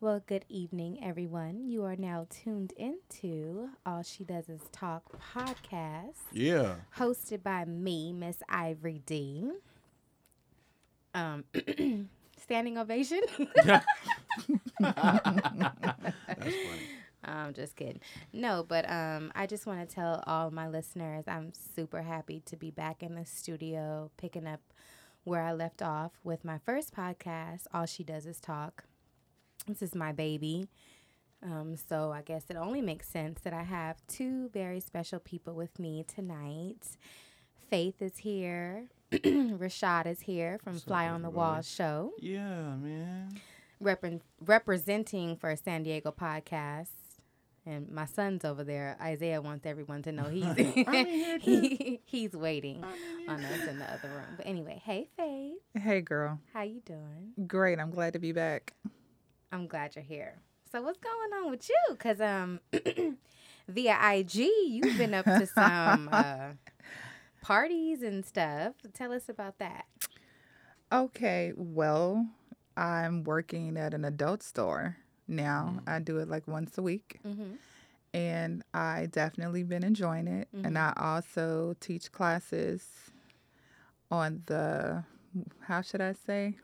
Well, good evening, everyone. You are now tuned into All She Does Is Talk podcast, Yeah. hosted by me, Miss Ivory D. Um, standing ovation. That's funny. I'm just kidding. No, but um, I just want to tell all my listeners I'm super happy to be back in the studio, picking up where I left off with my first podcast. All she does is talk. This is my baby. Um, so I guess it only makes sense that I have two very special people with me tonight. Faith is here. Rashad is here from What's Fly on the Wall everybody? show Yeah, man. repre- representing for San Diego podcast. And my son's over there. Isaiah wants everyone to know he's he, he's waiting on us in the other room. But anyway, hey Faith, Hey, girl. how you doing? Great. I'm glad to be back. I'm glad you're here. So what's going on with you? Cause um via IG you've been up to some uh, parties and stuff. Tell us about that. Okay. Well, I'm working at an adult store now. I do it like once a week, Mm-hmm. and I definitely been enjoying it. And I also teach classes on the how should I say?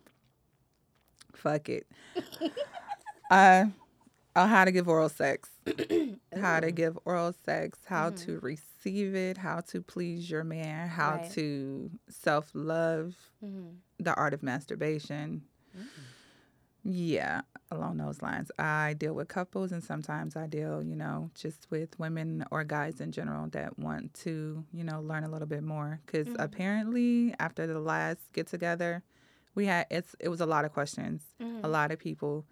Fuck it. uh, how to give oral sex. how to give oral sex, how to receive it, how to please your man, how Right. to self love, Mm-hmm. the art of masturbation. Yeah, along those lines. I deal with couples and sometimes I deal, you know, just with women or guys in general that want to, you know, learn a little bit more cuz apparently after the last get together, we had it's it was a lot of questions. A lot of people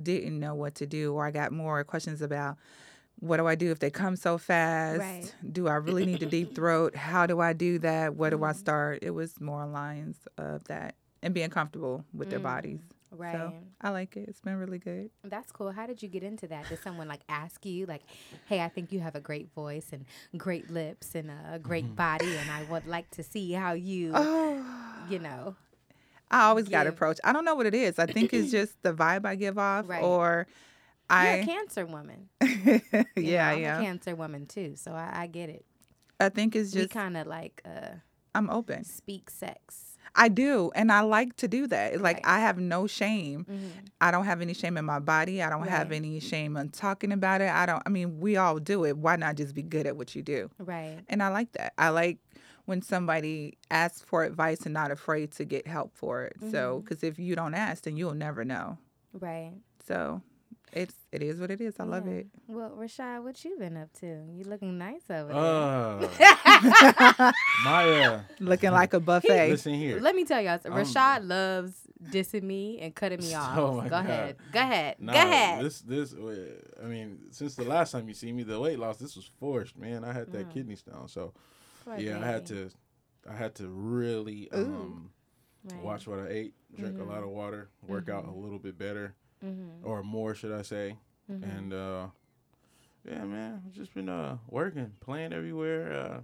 didn't know what to do or I got more questions about what do I do if they come so fast? Right. Do I really need to deep throat? How do I do that? Where do I mm-hmm. start? It was more lines of that and being comfortable with their mm, bodies. Right. So I like it. It's been really good. That's cool. How did you get into that? Did someone like ask you, like, "Hey, I think you have a great voice and great lips and a great mm-hmm. body, and I would like to see how you, Oh, you know, I always got Give. approached. I don't know what it is. I think it's just the vibe I give off, Right. or you're a I. cancer woman. yeah, know, I'm yeah. a cancer woman too, so I, I get it. I think it's just kind of like uh, I'm open. speak sex. I do, and I like to do that. Like Right. I have no shame. Mhm. I don't have any shame in my body. I don't have any shame on talking about it. I don't. I mean, we all do it. Why not just be good at what you do? Right. And I like that. I like when somebody asks for advice and not afraid to get help for it. So, Mm-hmm. because if you don't ask, then you'll never know. Right. So, it's it is what it is. I love it. Well, Rashad, what you been up to? You looking nice over there. Uh, my uh, Looking like a buffet. listen here. Let me tell y'all, I'm- Rashad loves dissing me and cutting me off. Oh my Go God. ahead. Go ahead. Nah, Go ahead. This this uh, I mean, since the last time you see me, the weight loss this was forced, man. I had that Mm. kidney stone, so Yeah, I had to, I had to really um Right. watch what I ate, drink a lot of water, work out a little bit better Mm-hmm. or more, should I say? And uh, yeah, man, I've just been uh working, playing everywhere, uh,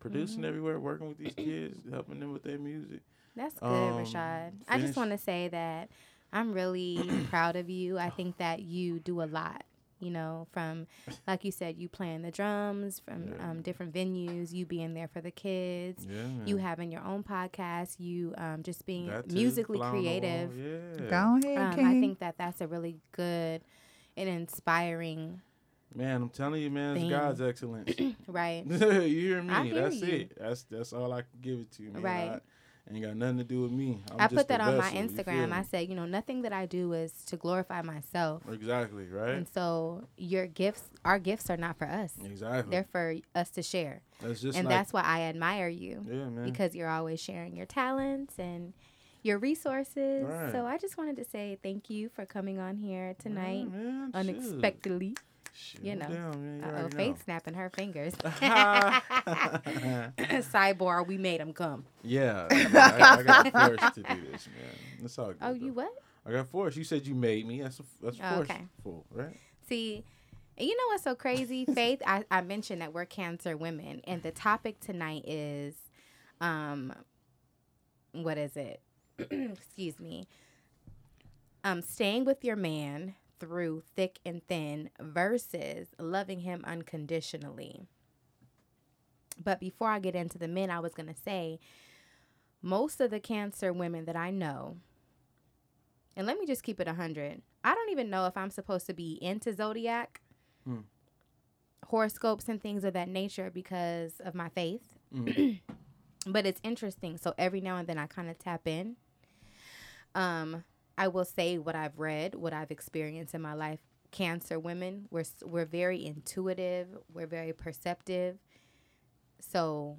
producing everywhere, working with these kids, helping them with their music. That's good, Um, Rashad. I just want to say that I'm really proud of you. I think that you do a lot. You know, from like you said, you playing the drums from Yeah. um, different venues, you being there for the kids, Yeah, you having your own podcast, you um, just being That musically fly on the wall, creative. Yeah. Go ahead, Um, King. I think that that's a really good and inspiring, Man, I'm telling you, man, it's God's excellence. right? you hear me? I hear that's you. it. That's that's all I can give it to you, man. Right. I, ain't got nothing to do with me. I'm I just put that on my vessel, you feel Instagram. I said, you know, nothing that I do is to glorify myself. exactly right. And so your gifts, our gifts are not for us. Exactly. They're for us to share. that's just and like that's why I admire you yeah, man. because you're always sharing your talents and your resources. Right. So I just wanted to say thank you for coming on here tonight Yeah, man, unexpectedly. Shoot, you know. down. You oh, Faith snapping her fingers. know. Cyborg, we made him come. yeah, I, I got forced to do this, man. That's all good. Oh, you what? I got forced. You said you made me. That's a, that's Oh, forceful, okay. right? See, you know what's so crazy, Faith? I, I mentioned that we're cancer women, and the topic tonight is, um, what is it? Excuse me. Um, staying with your man through thick and thin versus loving him unconditionally. But before I get into the men, I was going to say most of the cancer women that I know, and let me just keep it 100. I don't even know if I'm supposed to be into zodiac, Mm. horoscopes, and things of that nature because of my faith. Mhm. but it's interesting. So every now and then I kind of tap in. Um, I will say what I've read, what I've experienced in my life. Cancer women, we're we're very intuitive, we're very perceptive. So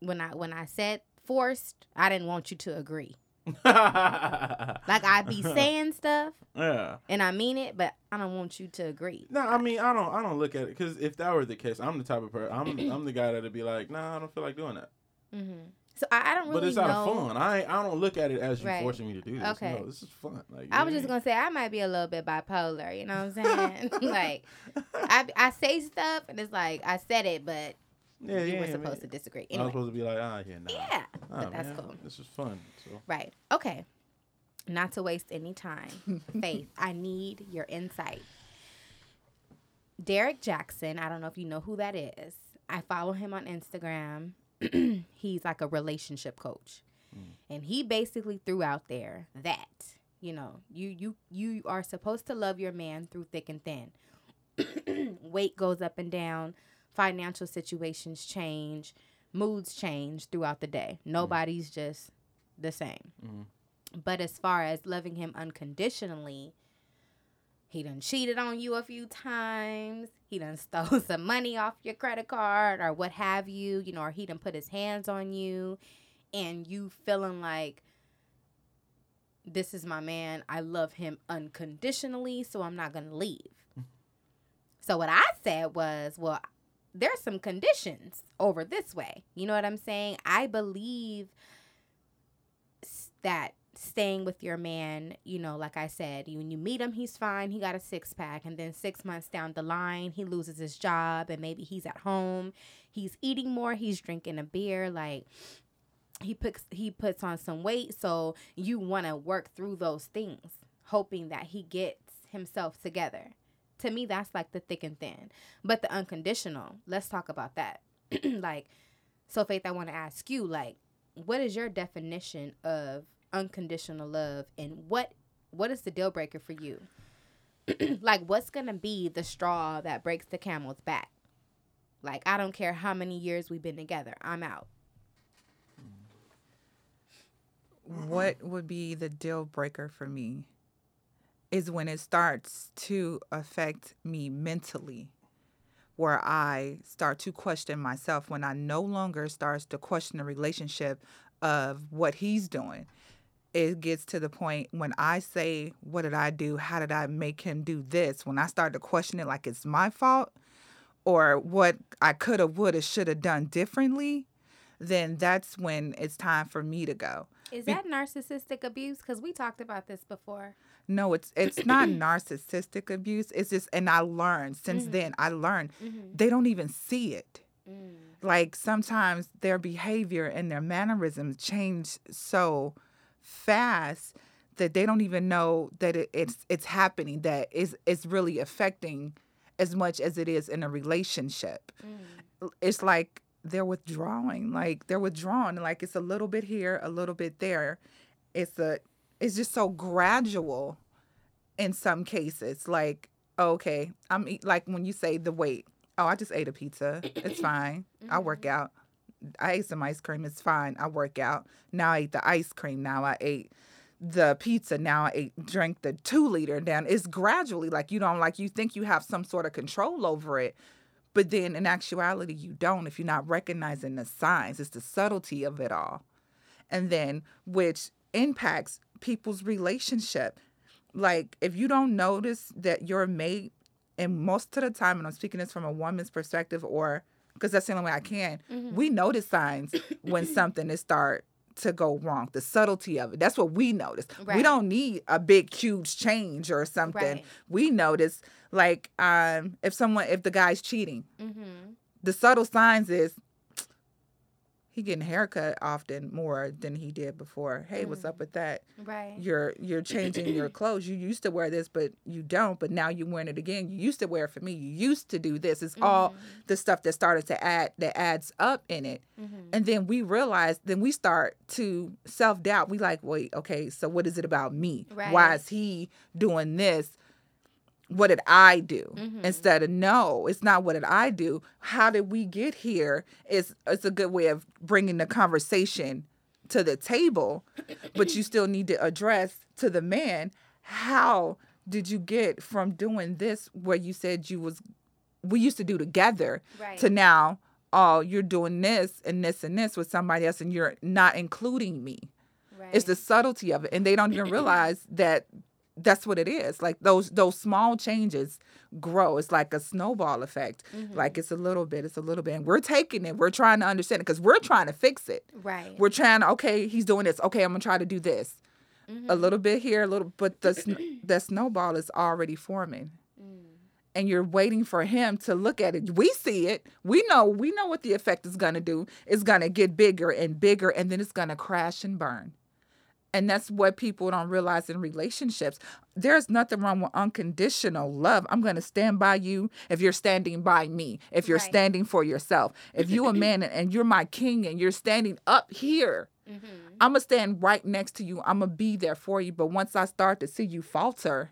when I when I said forced, I didn't want you to agree. Like I'd be saying stuff yeah. and I mean it, but I don't want you to agree. No, I mean I don't. I don't look at it because if that were the case, I'm the type of person. I'm I'm the guy that'd be like, nah, I don't feel like doing that. hmm So I, I don't really know. but it's know. out of fun. I I don't look at it as you Right. forcing me to do this. Okay. No, this is fun. Like I was just gonna say I might be a little bit bipolar. You know what I'm saying? like I I say stuff and it's like I said it, but yeah, you yeah, were man. supposed to disagree. I was supposed to be like, ah, yeah, nah. yeah, but that's man, cool. This is fun. So Right. Okay. Not to waste any time, Faith. I need your insight. Derek Jackson. I don't know if you know who that is. I follow him on Instagram. He's like a relationship coach, and he basically threw out there that you know you you you are supposed to love your man through thick and thin. Weight goes up and down, financial situations change, moods change throughout the day. Nobody's just the same. Mhm. But as far as loving him unconditionally, he done cheated on you a few times. He done stole some money off your credit card or what have you, you know, or he done put his hands on you and you feeling like this is my man. I love him unconditionally, so I'm not going to leave. so what I said was, well, there's some conditions over this way. You know what I'm saying? I believe that staying with your man, you know, like I said, you, when you meet him, he's fine. He got a six pack. And then six months down the line, he loses his job and maybe he's at home. He's eating more. He's drinking a beer. Like, he puts he puts on some weight so you want to work through those things hoping that he gets himself together to me that's like the thick and thin but the unconditional let's talk about that like so faith i want to ask you like what is your definition of unconditional love and what what is the deal breaker for you? Like what's gonna be the straw that breaks the camel's back? Like i don't care how many years we've been together i'm out. What would be the deal breaker for me is when it starts to affect me mentally where i start to question myself when i no longer starts to question the relationship of what he's doing it gets to the point when i say what did i do how did i make him do this when i start to question it like it's my fault or what i could have would have should have done differently then that's when it's time for me to go Is that narcissistic abuse? Because we talked about this before. No, it's it's not narcissistic abuse. It's just, and I learned since mm. then. I learned mm-hmm. they don't even see it. Mm. Like sometimes their behavior and their mannerisms change so fast that they don't even know that it, it's it's happening. That is it's really affecting as much as it is in a relationship. Mm. It's like they're withdrawing. Like they're withdrawn Like it's a little bit here, a little bit there. It's a it's just so gradual in some cases. Like, okay, I'm eat, like when you say the weight. Oh, I just ate a pizza. It's fine. I work mm-hmm. out. I ate some ice cream. It's fine. I work out. Now I ate the ice cream. Now I ate the pizza. Now I ate drank the two liter down. It's gradually like you don't like you think you have some sort of control over it. But then in actuality you don't if you're not recognizing the signs. It's the subtlety of it all. And then which impacts people's relationship. Like if you don't notice that your mate and most of the time, and I'm speaking this from a woman's perspective, or because that's the only way I can, we notice signs when something is start to go wrong. The subtlety of it. That's what we notice. We don't need a big, huge change or something. Right. We notice like um, if someone, if the guy's cheating, Mm-hmm. the subtle signs is he getting haircut often more than he did before. Hey, what's up mm. with that? Right. You're you're changing your clothes. You used to wear this, but you don't. But now you're wearing it again. You used to wear it for me. You used to do this. It's all mm-hmm. the stuff that started to add that adds up in it. Mm-hmm. And then we realize, then we start to self doubt. We like, wait, okay, so what is it about me? Why is he doing this? What did I do? Mm-hmm. Instead of no, it's not what did I do. How did we get here? It's it's a good way of bringing the conversation to the table, but you still need to address to the man how did you get from doing this where you said you was we used to do together Right. to now oh you're doing this and this and this with somebody else and you're not including me Right. it's the subtlety of it and they don't even realize that that's what it is. Like those those small changes grow. It's like a snowball effect. Mm-hmm. Like it's a little bit it's a little bit. And we're taking it. We're trying to understand it because we're trying to fix it. Right. we're trying to okay he's doing this. Okay i'm gonna try to do this. A mm-hmm. little bit here a little but the sn- the snowball is already forming. Mm. And you're waiting for him to look at it. We see it. We know we know what the effect is gonna do. It's gonna get bigger and bigger and then it's gonna crash and burn and that's what people don't realize in relationships. There's nothing wrong with unconditional love. I'm going to stand by you if you're standing by me, if you're Right. standing for yourself. If you're a man and- you're my king and you're standing up here, I'm going to stand right next to you. I'm going to be there for you. But once I start to see you falter,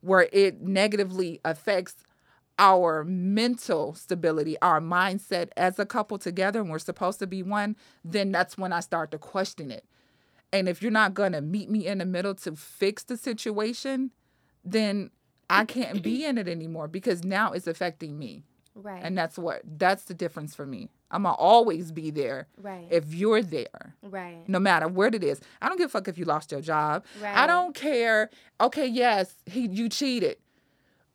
where it negatively affects our mental stability, our mindset as a couple together, and we're supposed to be one, then that's when I start to question it. And if you're not going to meet me in the middle to fix the situation, then I can't be in it anymore because now it's affecting me. right. And that's what that's the difference for me. I'm to always be there right. if you're there right. no matter what it is. I don't give a fuck if you lost your job. Right. I don't care. Okay, yes, he you cheated.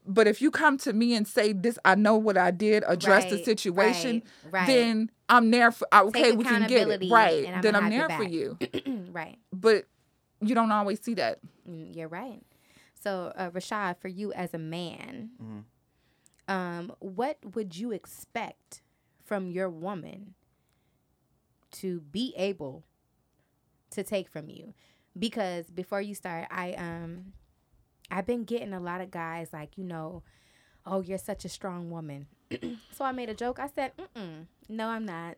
But if you come to me and say this, I know what I did, address the situation, right, right. then I'm there for okay, Take we can get it. Right. and I'ma then I'm there for you. right. But you don't always see that. Mm, You're right. So, uh, Rashad, for you as a man, um, what would you expect from your woman to be able to take from you? Because before you start, I um, I've been getting a lot of guys like, you know, oh, you're such a strong woman. so I made a joke. I said, Mm-mm, no, I'm not.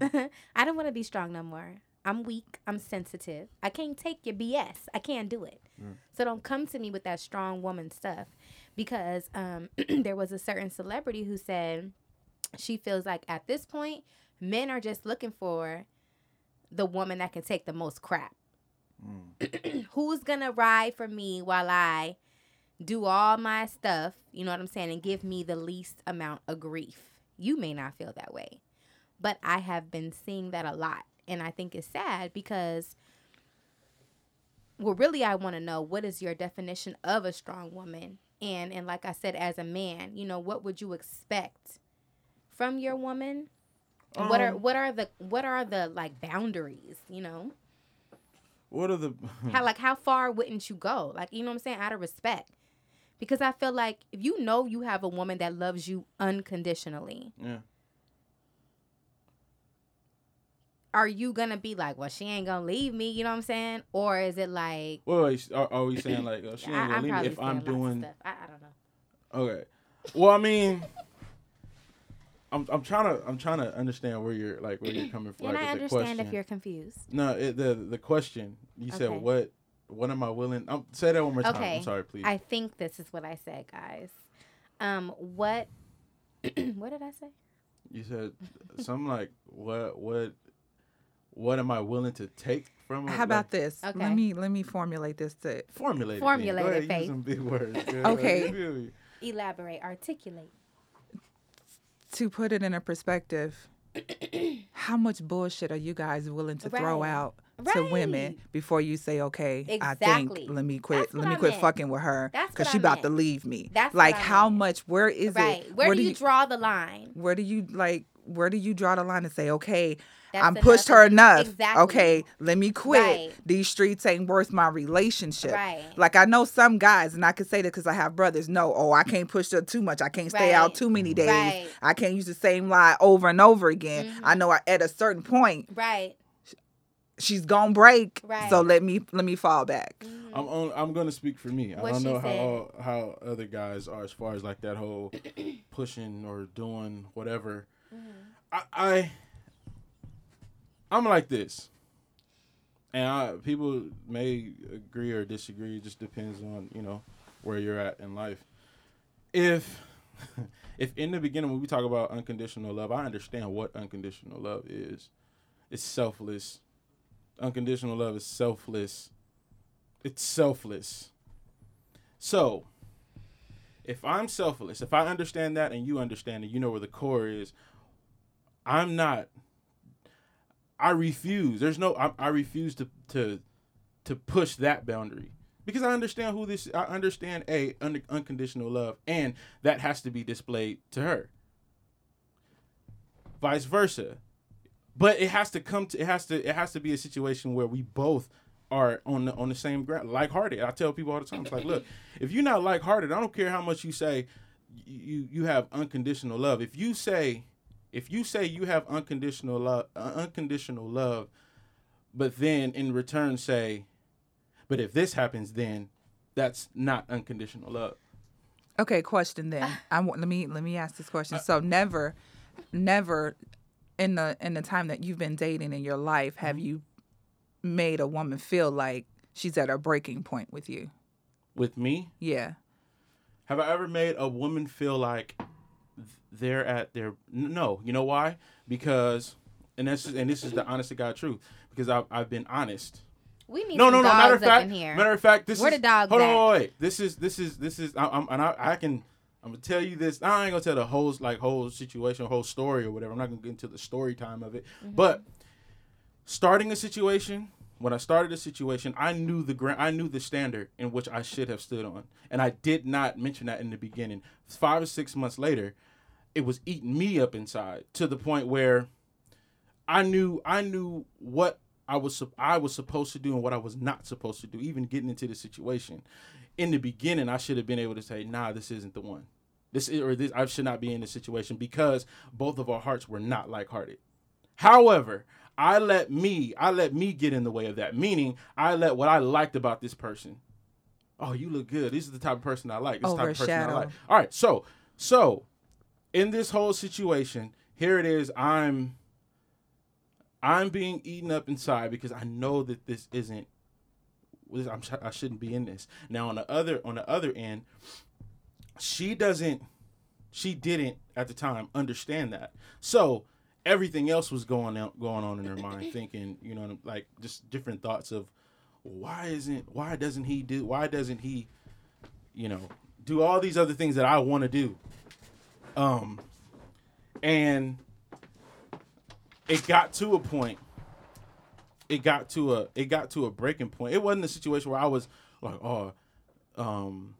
I don't want to be strong no more. I'm weak. I'm sensitive. I can't take your BS. I can't do it. So don't come to me with that strong woman stuff because um, there was a certain celebrity who said she feels like at this point, men are just looking for the woman that can take the most crap. Who's to ride for me while I do all my stuff, you know what I'm saying, and give me the least amount of grief? You may not feel that way, but I have been seeing that a lot. And I think it's sad because well really i want to know what is your definition of a strong woman and and like i said as a man you know what would you expect from your woman And what are Um, what are the what are the like boundaries you know What are the how like how far wouldn't you go like you know what i'm saying out of respect because i feel like if you know you have a woman that loves you unconditionally yeah? are you gonna be like well she ain't gonna leave me you know what i'm saying or is it like wait, are, are we saying like oh, she ain't gonna i'm leave me if I'm doing. I, I don't know okay? Well, I mean, I'm I'm trying to I'm trying to understand where you're like where you're coming from. and like, i understand question. if you're confused No, it, the the question you said what what am I willing? Um, say that one more time. Okay. I'm sorry, please. I think this is what I said, guys. Um, what? what did I say? you said something like what what what am I willing to take from? a- How about like, this? Okay. Let me let me formulate this to formulate? it. Formulate Go it, ahead, Faith. Use some big words. girl. Okay. Me? Elaborate, articulate. To put it in a perspective. How much bullshit are you guys willing to throw Right. out to women before you say, okay, I think let me quit, let me I quit meant. fucking with her because she I about to leave me. That's like how meant. much? Where is right. it? Where, do do you, draw the line? Where do you like? where do you draw the line and say, okay, That's I'm pushed her enough. enough. Exactly. Okay, let me quit. Right. These streets ain't worth my relationship. Right. Like I know some guys, and I can say that because I have brothers. No, oh, I can't push her too much. I can't stay out too many days. Right. I can't use the same lie over and over again. I mm-hmm. know I, at a certain point Right. she's gonna break. Right. So let me let me fall back. Mm-hmm. I'm on, I'm gonna speak for me. I don't know how said. all, how other guys are as far as like that whole pushing or doing whatever. Mm-hmm. I, I I'm like this, and I, people may agree or disagree. It just depends on you know where you're at in life. If if in the beginning when we talk about unconditional love, I understand what unconditional love is. It's selfless. Unconditional love is selfless it's selfless. So, if I'm selfless, if I understand that and you understand it, you know where the core is. I'm not. I refuse. There's no. I, I refuse to to to push that boundary because I understand who this. I understand a un, unconditional love, and that has to be displayed to her. Vice versa, but it has to come to. It has to. It has to be a situation where we both are on the on the same ground, like hearted. I tell people all the time, it's like, look, if you're not like hearted, I don't care how much you say you you have unconditional love. If you say if you say you have unconditional love, uh, unconditional love, but then in return say, but if this happens, then that's not unconditional love. Okay, question then. I want let me let me ask this question. So never, never, in the in the time that you've been dating in your life, have you made a woman feel like she's at a breaking point with you? With me, Yeah. Have I ever made a woman feel like th- they're at their no? You know why? Because and this is and this is the honest to God truth. Because I've I've been honest. We need No, no, no. Matter of fact, matter of fact, this Where is the dogs hold on, wait, wait. This is this is this is I, I'm and I, I can I'm gonna tell you this. I ain't gonna tell the whole like whole situation, whole story or whatever. I'm not gonna get into the story time of it. Mm-hmm. But starting a situation when I started a situation, I knew the gra- I knew the standard in which I should have stood on, and I did not mention that in the beginning. Five or six months later, it was eating me up inside to the point where I knew I knew what I was I was supposed to do and what I was not supposed to do. Even getting into the situation, in the beginning, I should have been able to say, "Nah, this isn't the one. This is, or this I should not be in this situation because both of our hearts were not like-hearted." However, I let me I let me get in the way of that. Meaning, I let what I liked about this person. Oh, you look good. This is the type of person I like. This is type of person I Overshadow. like. All right, so so in this whole situation, here it is. I'm I'm being eaten up inside because I know that this isn't. I'm, I shouldn't be in this. Now on the other on the other end, she doesn't. She didn't at the time understand that. So everything else was going on going on in her mind, thinking you know like just different thoughts of why isn't why doesn't he do why doesn't he you know do all these other things that I want to do. Um, and it got to a point. It got to a it got to a breaking point. It wasn't a situation where I was like, oh, um,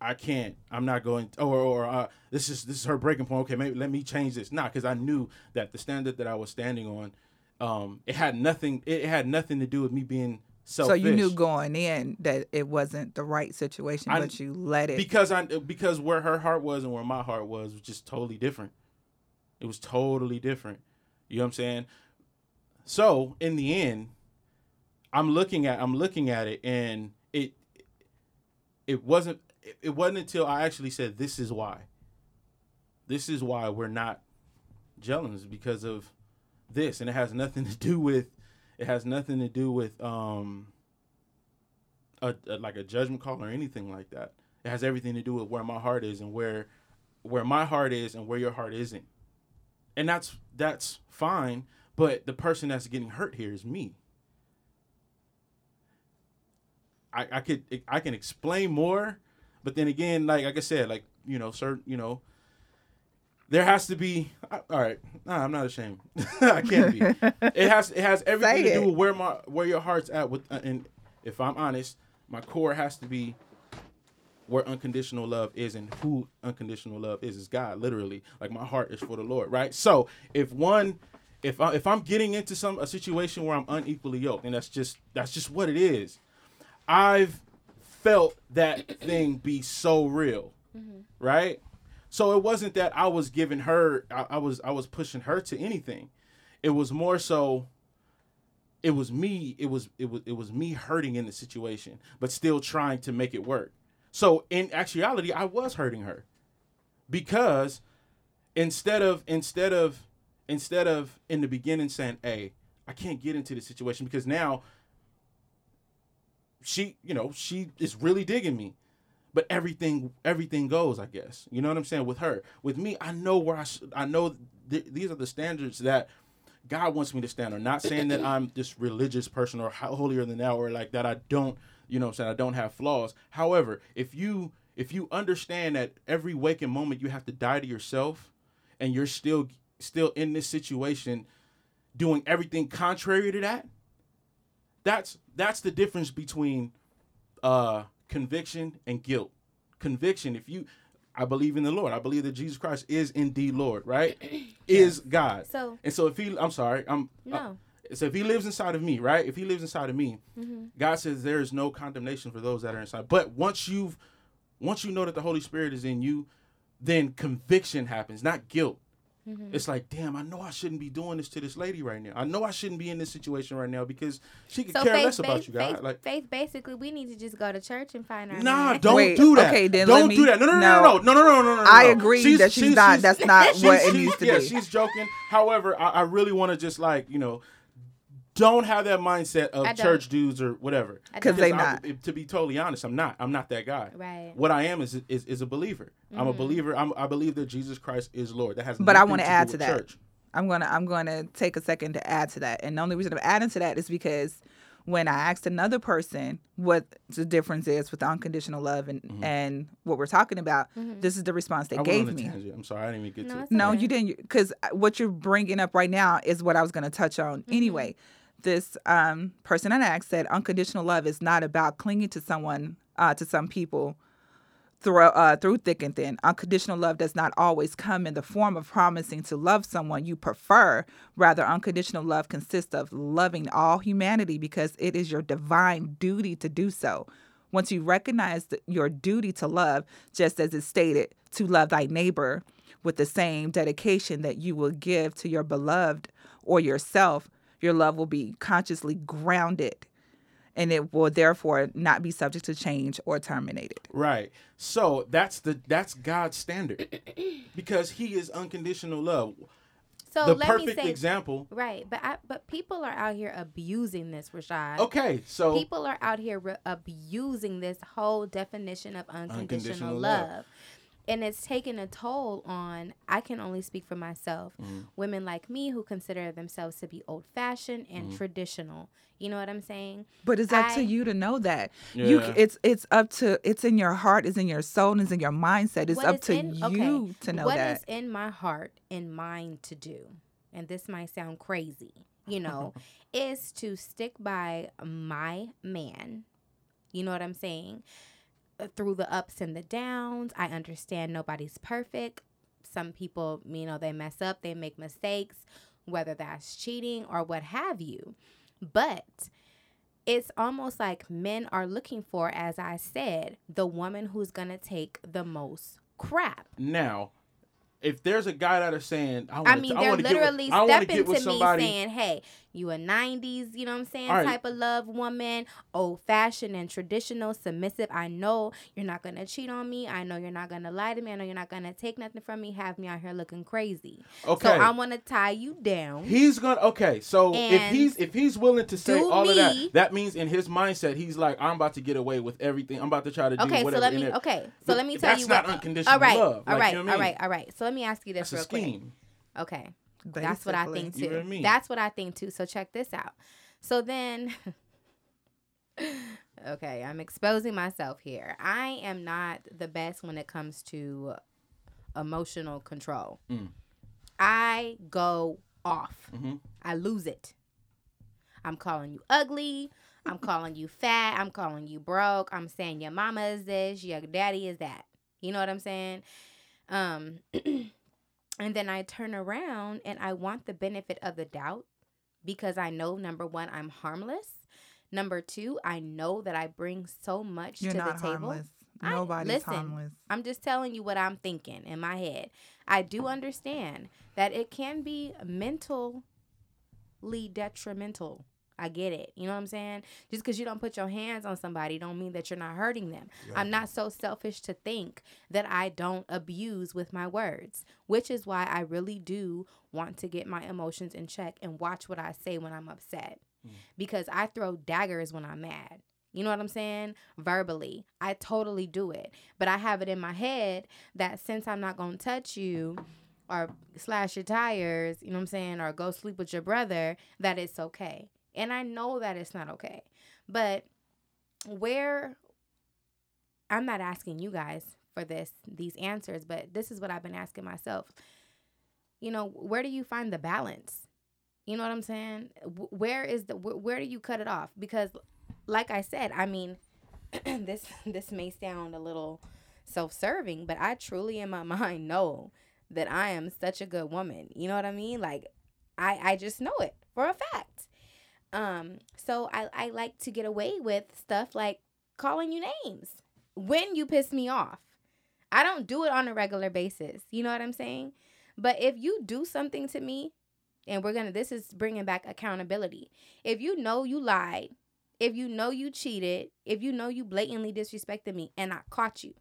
I can't. I'm not going. Or or uh, this is this is her breaking point. Okay, maybe let me change this. Nah, because I knew that the standard that I was standing on, um, it had nothing. It had nothing to do with me being selfish. So you knew going in that it wasn't the right situation, I- but you let it. because I because where her heart was and where my heart was was just totally different. It was totally different. You know what I'm saying? So in the end, I'm looking at I'm looking at it and it it wasn't it- it wasn't until I actually said this is why. This is why we're not gelling is because of this and it has nothing to do with it has nothing to do with um a, a like a judgment call or anything like that. It has everything to do with where my heart is and where where my heart is and where your heart isn't. And that's that's fine, but the person that's getting hurt here is me. I, I could I can explain more, but then again, like like I said, like you know, certain you know, there has to be. All right, nah, I'm not ashamed. I can't be. It has it has everything Say to do it. with where my where your heart's at with, uh, and if I'm honest, my core has to be where unconditional love is and who unconditional love is is God literally like my heart is for the Lord right so if one if I, if I'm getting into some a situation where I'm unequally yoked and that's just that's just what it is I've felt that thing be so real right so it wasn't that I was giving her I, I was I was pushing her to anything. It was more so it was me it was it was it was me hurting in the situation but still trying to make it work. So in actuality i was hurting her. Because instead of instead of instead of in the beginning saying hey i can't get into this situation because now she you know she is really digging me but everything everything goes i guess. You know what i'm saying? With her. With me i know where i i know th- these are the standards that god wants me to stand on. Not saying that i'm this religious person or holier than thou or like that. I don't you know i'm saying? I don't have flaws. However if you if you understand that every waking moment you have to die to yourself and you're still still in this situation doing everything contrary to that that's that's the difference between uh conviction and guilt. Conviction if you i believe in the lord. I believe that jesus christ is indeed lord right? Is god. So and so if he i'm sorry i'm no. uh, so if he lives inside of me right? If he lives inside of me Mm-hmm. god says there is no condemnation for those that are inside. But once you've once you know that the holy spirit is in you then conviction happens not guilt Mm-hmm. it's like, damn, I know I shouldn't be doing this to this lady right now. I know I shouldn't be in this situation right now because she could So care faith, less about faith, you, guys. faith, Like, faith. Basically, we need to just go to church and find our nah, man. don't Wait, do that. okay, then don't me- do that. No, no, no, no. no, no, no, no, no, no, no. I no. agree that she's not- that's not what it she's- needs to yeah, be. she's joking. However, I, I really want to just like you know, don't have that mindset of church dudes or whatever. I 'Cause don't. they I- not. to be totally honest, I'm not. I'm not that guy. Right. What I am is is, is a believer. I'm a Mm-hmm. believer. I'm, I believe that Jesus Christ is Lord. That has. But I wanna add to that. Church. I'm gonna I'm gonna take a second to add to that. And the only reason I'm adding to that is because when I asked another person what the difference is with unconditional love and, and what we're talking about, this is the response they Mm-hmm. I gave me. tangent. I'm sorry, I didn't even get No, to. it's No, Okay. you didn't, because what you're bringing up right now is what I was going to touch on anyway. This um, person I asked said unconditional love is not about clinging to someone, uh, to some people through uh, through thick and thin. Unconditional love does not always come in the form of promising to love someone you prefer. Rather, unconditional love consists of loving all humanity because it is your divine duty to do so. Once you recognize your duty to love, just as it's stated, to love thy neighbor with the same dedication that you will give to your beloved or yourself, your love will be consciously grounded and it will therefore not be subject to change or terminated. Right. So that's the that's God's standard because He is unconditional love. So the let me perfect say, example. right? But I, but people are out here abusing this, Rashad. Okay, so People are out here re- abusing this whole definition of unconditional, Unconditional love. love. And it's taken a toll on, I can only speak for myself, Mm. women like me who consider themselves to be old fashioned and Mm. traditional. You know what I'm saying? But it's up I- to you to know that. Yeah. c- it's it's up to it's in your heart, it's in your soul, and it's in your mindset. It's What up to in- you okay, to know What that. is in my heart and mind to do, and this might sound crazy, you know, is to stick by my man. You know what I'm saying? Through the ups and the downs, I understand nobody's perfect. Some people, you know, they mess up, they make mistakes, whether that's cheating or what have you. But it's almost like men are looking for, as I said, the woman who's going to take the most crap. now, if there's a guy that is saying, I, I mean, I they're literally get with, stepping to with me somebody. saying, "Hey, you a '90s, you know what I'm saying, right. type of love woman, old fashioned and traditional, submissive. I know you're not gonna cheat on me. I know you're not gonna lie to me. I know you're not gonna take nothing from me. Have me out here looking crazy. okay, So I want to tie you down. He's gonna okay. So if he's if he's willing to say all of that, that means in his mindset he's like, I'm about to get away with everything. I'm about to try to do Okay, so whatever. let me. Okay, so let me tell that's you That's not what. unconditional all right, love. all Like, right, you know all right, all right. So let me ask you this That's a real quick. scheme. Okay. That's what I think too. You know what I mean? That's what I think too. So check this out. So then Okay, I'm exposing myself here. I am not the best when it comes to emotional control. Mm. I go off. Mhm. I lose it. I'm calling you ugly. I'm calling you fat. I'm calling you broke. I'm saying your mama is this, your daddy is that. You know what I'm saying? Um, and then I turn around and I want the benefit of the doubt because I know number one, I'm harmless. Number two, I know that I bring so much You're to not the table. harmless. I- Nobody's listen, harmless. I'm just telling you what I'm thinking in my head. I do understand that it can be mentally detrimental. I get it. You know what I'm saying? Just because you don't put your hands on somebody don't mean that you're not hurting them. I'm not so selfish to think that I don't abuse with my words, which is why I really do want to get my emotions in check and watch what I say when I'm upset. Mm. Because I throw daggers when I'm mad. You know what I'm saying? Verbally. I totally do it. But I have it in my head that since I'm not going to touch you or slash your tires, you know what I'm saying, or go sleep with your brother, that it's okay. And I know that it's not okay. But where I'm not asking you guys for this these answers, but this is what I've been asking myself. You know, where do you find the balance? You know what I'm saying? Where is the wh- where do you cut it off? Because like I said, I mean, this this may sound a little self-serving, but I truly in my mind know that I am such a good woman. You know what I mean? Like I I just know it for a fact. Um so I I like to get away with stuff like calling you names when you piss me off. I don't do it on a regular basis. You know what I'm saying? But if you do something to me and we're to this is bringing back accountability. If you know you lied, if you know you cheated, if you know you blatantly disrespected me and I caught you.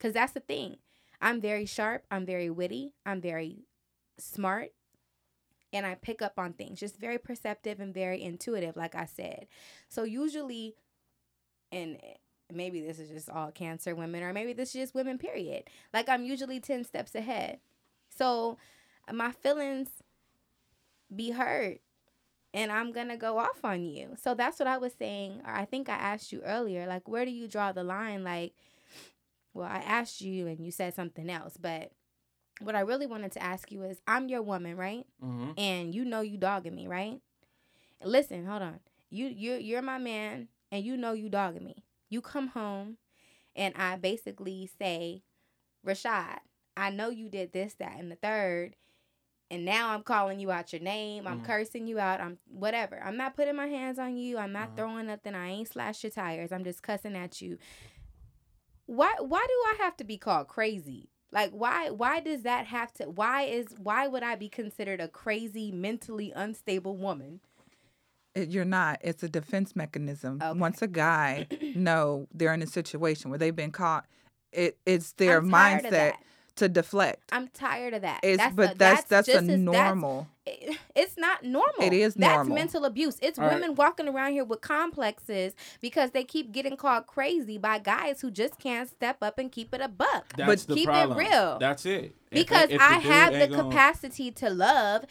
Cuz that's the thing. I'm very sharp, I'm very witty, I'm very smart, and I pick up on things. Just very perceptive and very intuitive like I said. So usually and maybe this is just all cancer women or maybe this is just women period. Like I'm usually 10 steps ahead. So my feelings be hurt and I'm gonna go off on you. So that's what I was saying. Or I think I asked you earlier, like, where do you draw the line? Like, well, I asked you and you said something else, but what I really wanted to ask you is, I'm your woman, right? Mm-hmm. And you know you dogging me, right? Listen, hold on. You you you're my man, and you know you dogging me. You come home, and I basically say, Rashad, I know you did this, that, and the third and now I'm calling you out your name. I'm Mhm. cursing you out. I'm whatever. I'm not putting my hands on you. I'm not Uh-huh. throwing nothing. I ain't slashed your tires. I'm just cussing at you. Why why do I have to be called crazy? Like why why does that have to why is why would I be considered a crazy mentally unstable woman? It, you're not. It's a defense mechanism. Okay. Once a guy know they're in a situation where they've been caught, it it's their I'm tired of mindset to deflect. I'm tired of that. It's that's but a, that's that's, just a as- that's- normal. it- it's not normal. It is normal. That's mental abuse. It's All right. women walking around here with complexes because they keep getting called crazy by guys who just can't step up and keep it a buck. That's the keep it real. That's it. Because if I have the ain't gonna- capacity to love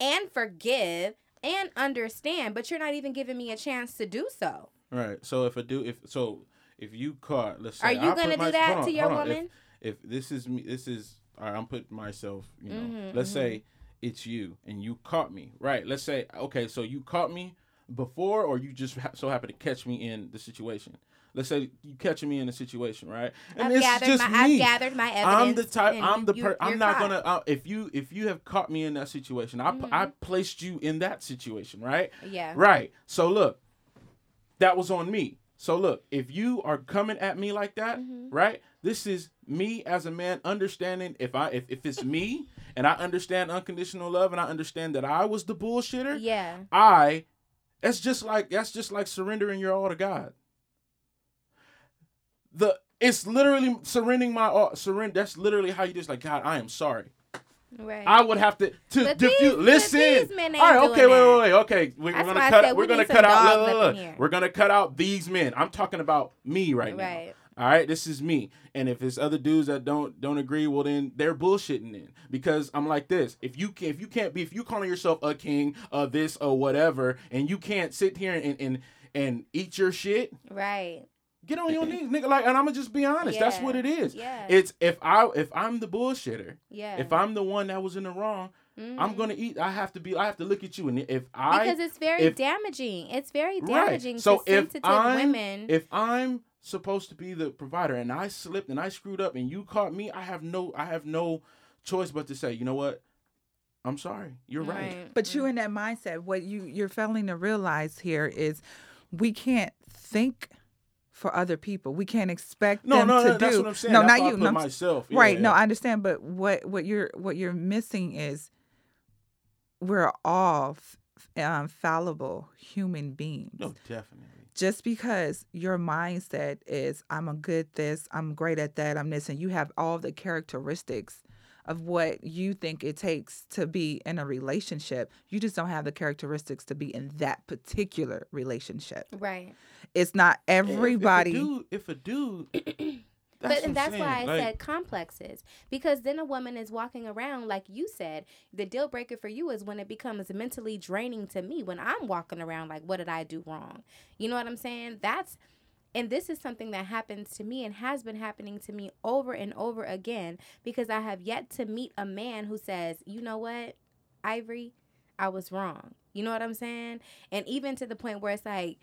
and forgive and understand, but you're not even giving me a chance to do so. Right. So if a dude, if so, if you caught, let's say, Are you I'll gonna do my- that on, to your hold on. If- woman? If, this is me, this is. All right, I'm putting myself. You know, Mhm, let's mhm. say it's you and you caught me. Right. Let's say okay, so you caught me before, or you just ha- so happen to catch me in the situation. Let's say you catching me in a situation, right? And I've is gathered just my me. I've gathered my evidence. I'm the type. I'm the you- per. I'm not caught. gonna. Uh, if you if you have caught me in that situation, I Mm-hmm. I placed you in that situation, right? Yeah. Right. So look, that was on me. So look, if you are coming at me like that, Mm-hmm. right? This is me as a man understanding if I if, if it's me and I understand unconditional love and I understand that I was the bullshitter, Yeah. I that's just like that's just like surrendering your all to God. The it's literally surrendering my all surrender that's literally how you just like God, I am sorry. Right. I would have to to But diffuse. these- Listen. these men All right. Okay. Wait. Wait. Wait. Okay. We're, That's gonna cut. said We're we gonna cut out. Look, look, look. We're gonna cut out these men. I'm talking about me right now. Right. All right. This is me. And if it's other dudes that don't don't agree, well then they're bullshitting then. Because I'm like this. If you can, if you can't be, if you calling yourself a king of this or whatever, and you can't sit here and and and eat your shit, Right. get on your knees, nigga. Like, and I'm gonna just be honest. That's what it is. Yeah. It's if I if I'm the bullshitter, Yeah. if I'm the one that was in the wrong, I'm mm. gonna eat. I have to be. I have to look at you, and if I because it's very if- damaging. It's very Right. damaging So to if sensitive I'm women. if I'm supposed to be the provider and I slipped and I screwed up and you caught me, I have no I have no choice but to say, you know what? I'm sorry. You're right. But you in that mindset, what you you're failing to realize here is we can't think for other people. We can't expect No, them no, to no. do. That's what I'm saying. No, That's not why I you. put No, I'm- myself. right. Yeah. No, I understand. But what what you're what you're missing is we're all f- um, fallible human beings. No, definitely. Just because your mindset is I'm a good this, I'm great at that, I'm this, and you have all the characteristics of what you think it takes to be in a relationship, you just don't have the characteristics to be in that particular relationship. right. It's not If- everybody. If a dude, if a dude that's but and that's why I like, said complexes because then a woman is walking around like you said. The deal breaker for you is when it becomes mentally draining to me when I'm walking around like, what did I do wrong? You know what I'm saying? That's and this is something that happens to me and has been happening to me over and over again because I have yet to meet a man who says, you know what, Ivory, I was wrong. You know what I'm saying? And even to the point where it's like,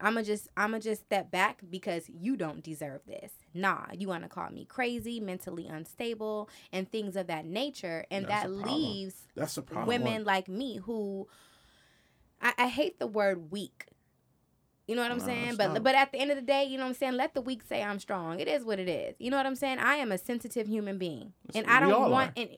I'ma just I'ma just step back because you don't deserve this. Nah, you want to call me crazy, mentally unstable, and things of that nature, and That's that leaves that's a problem. women like me who I, I hate the word weak. You know what I'm No, saying? But not. but at the end of the day, you know what I'm saying? Let the weak say I'm strong. It is what it is. You know what I'm saying? I am a sensitive human being. And I don't want and,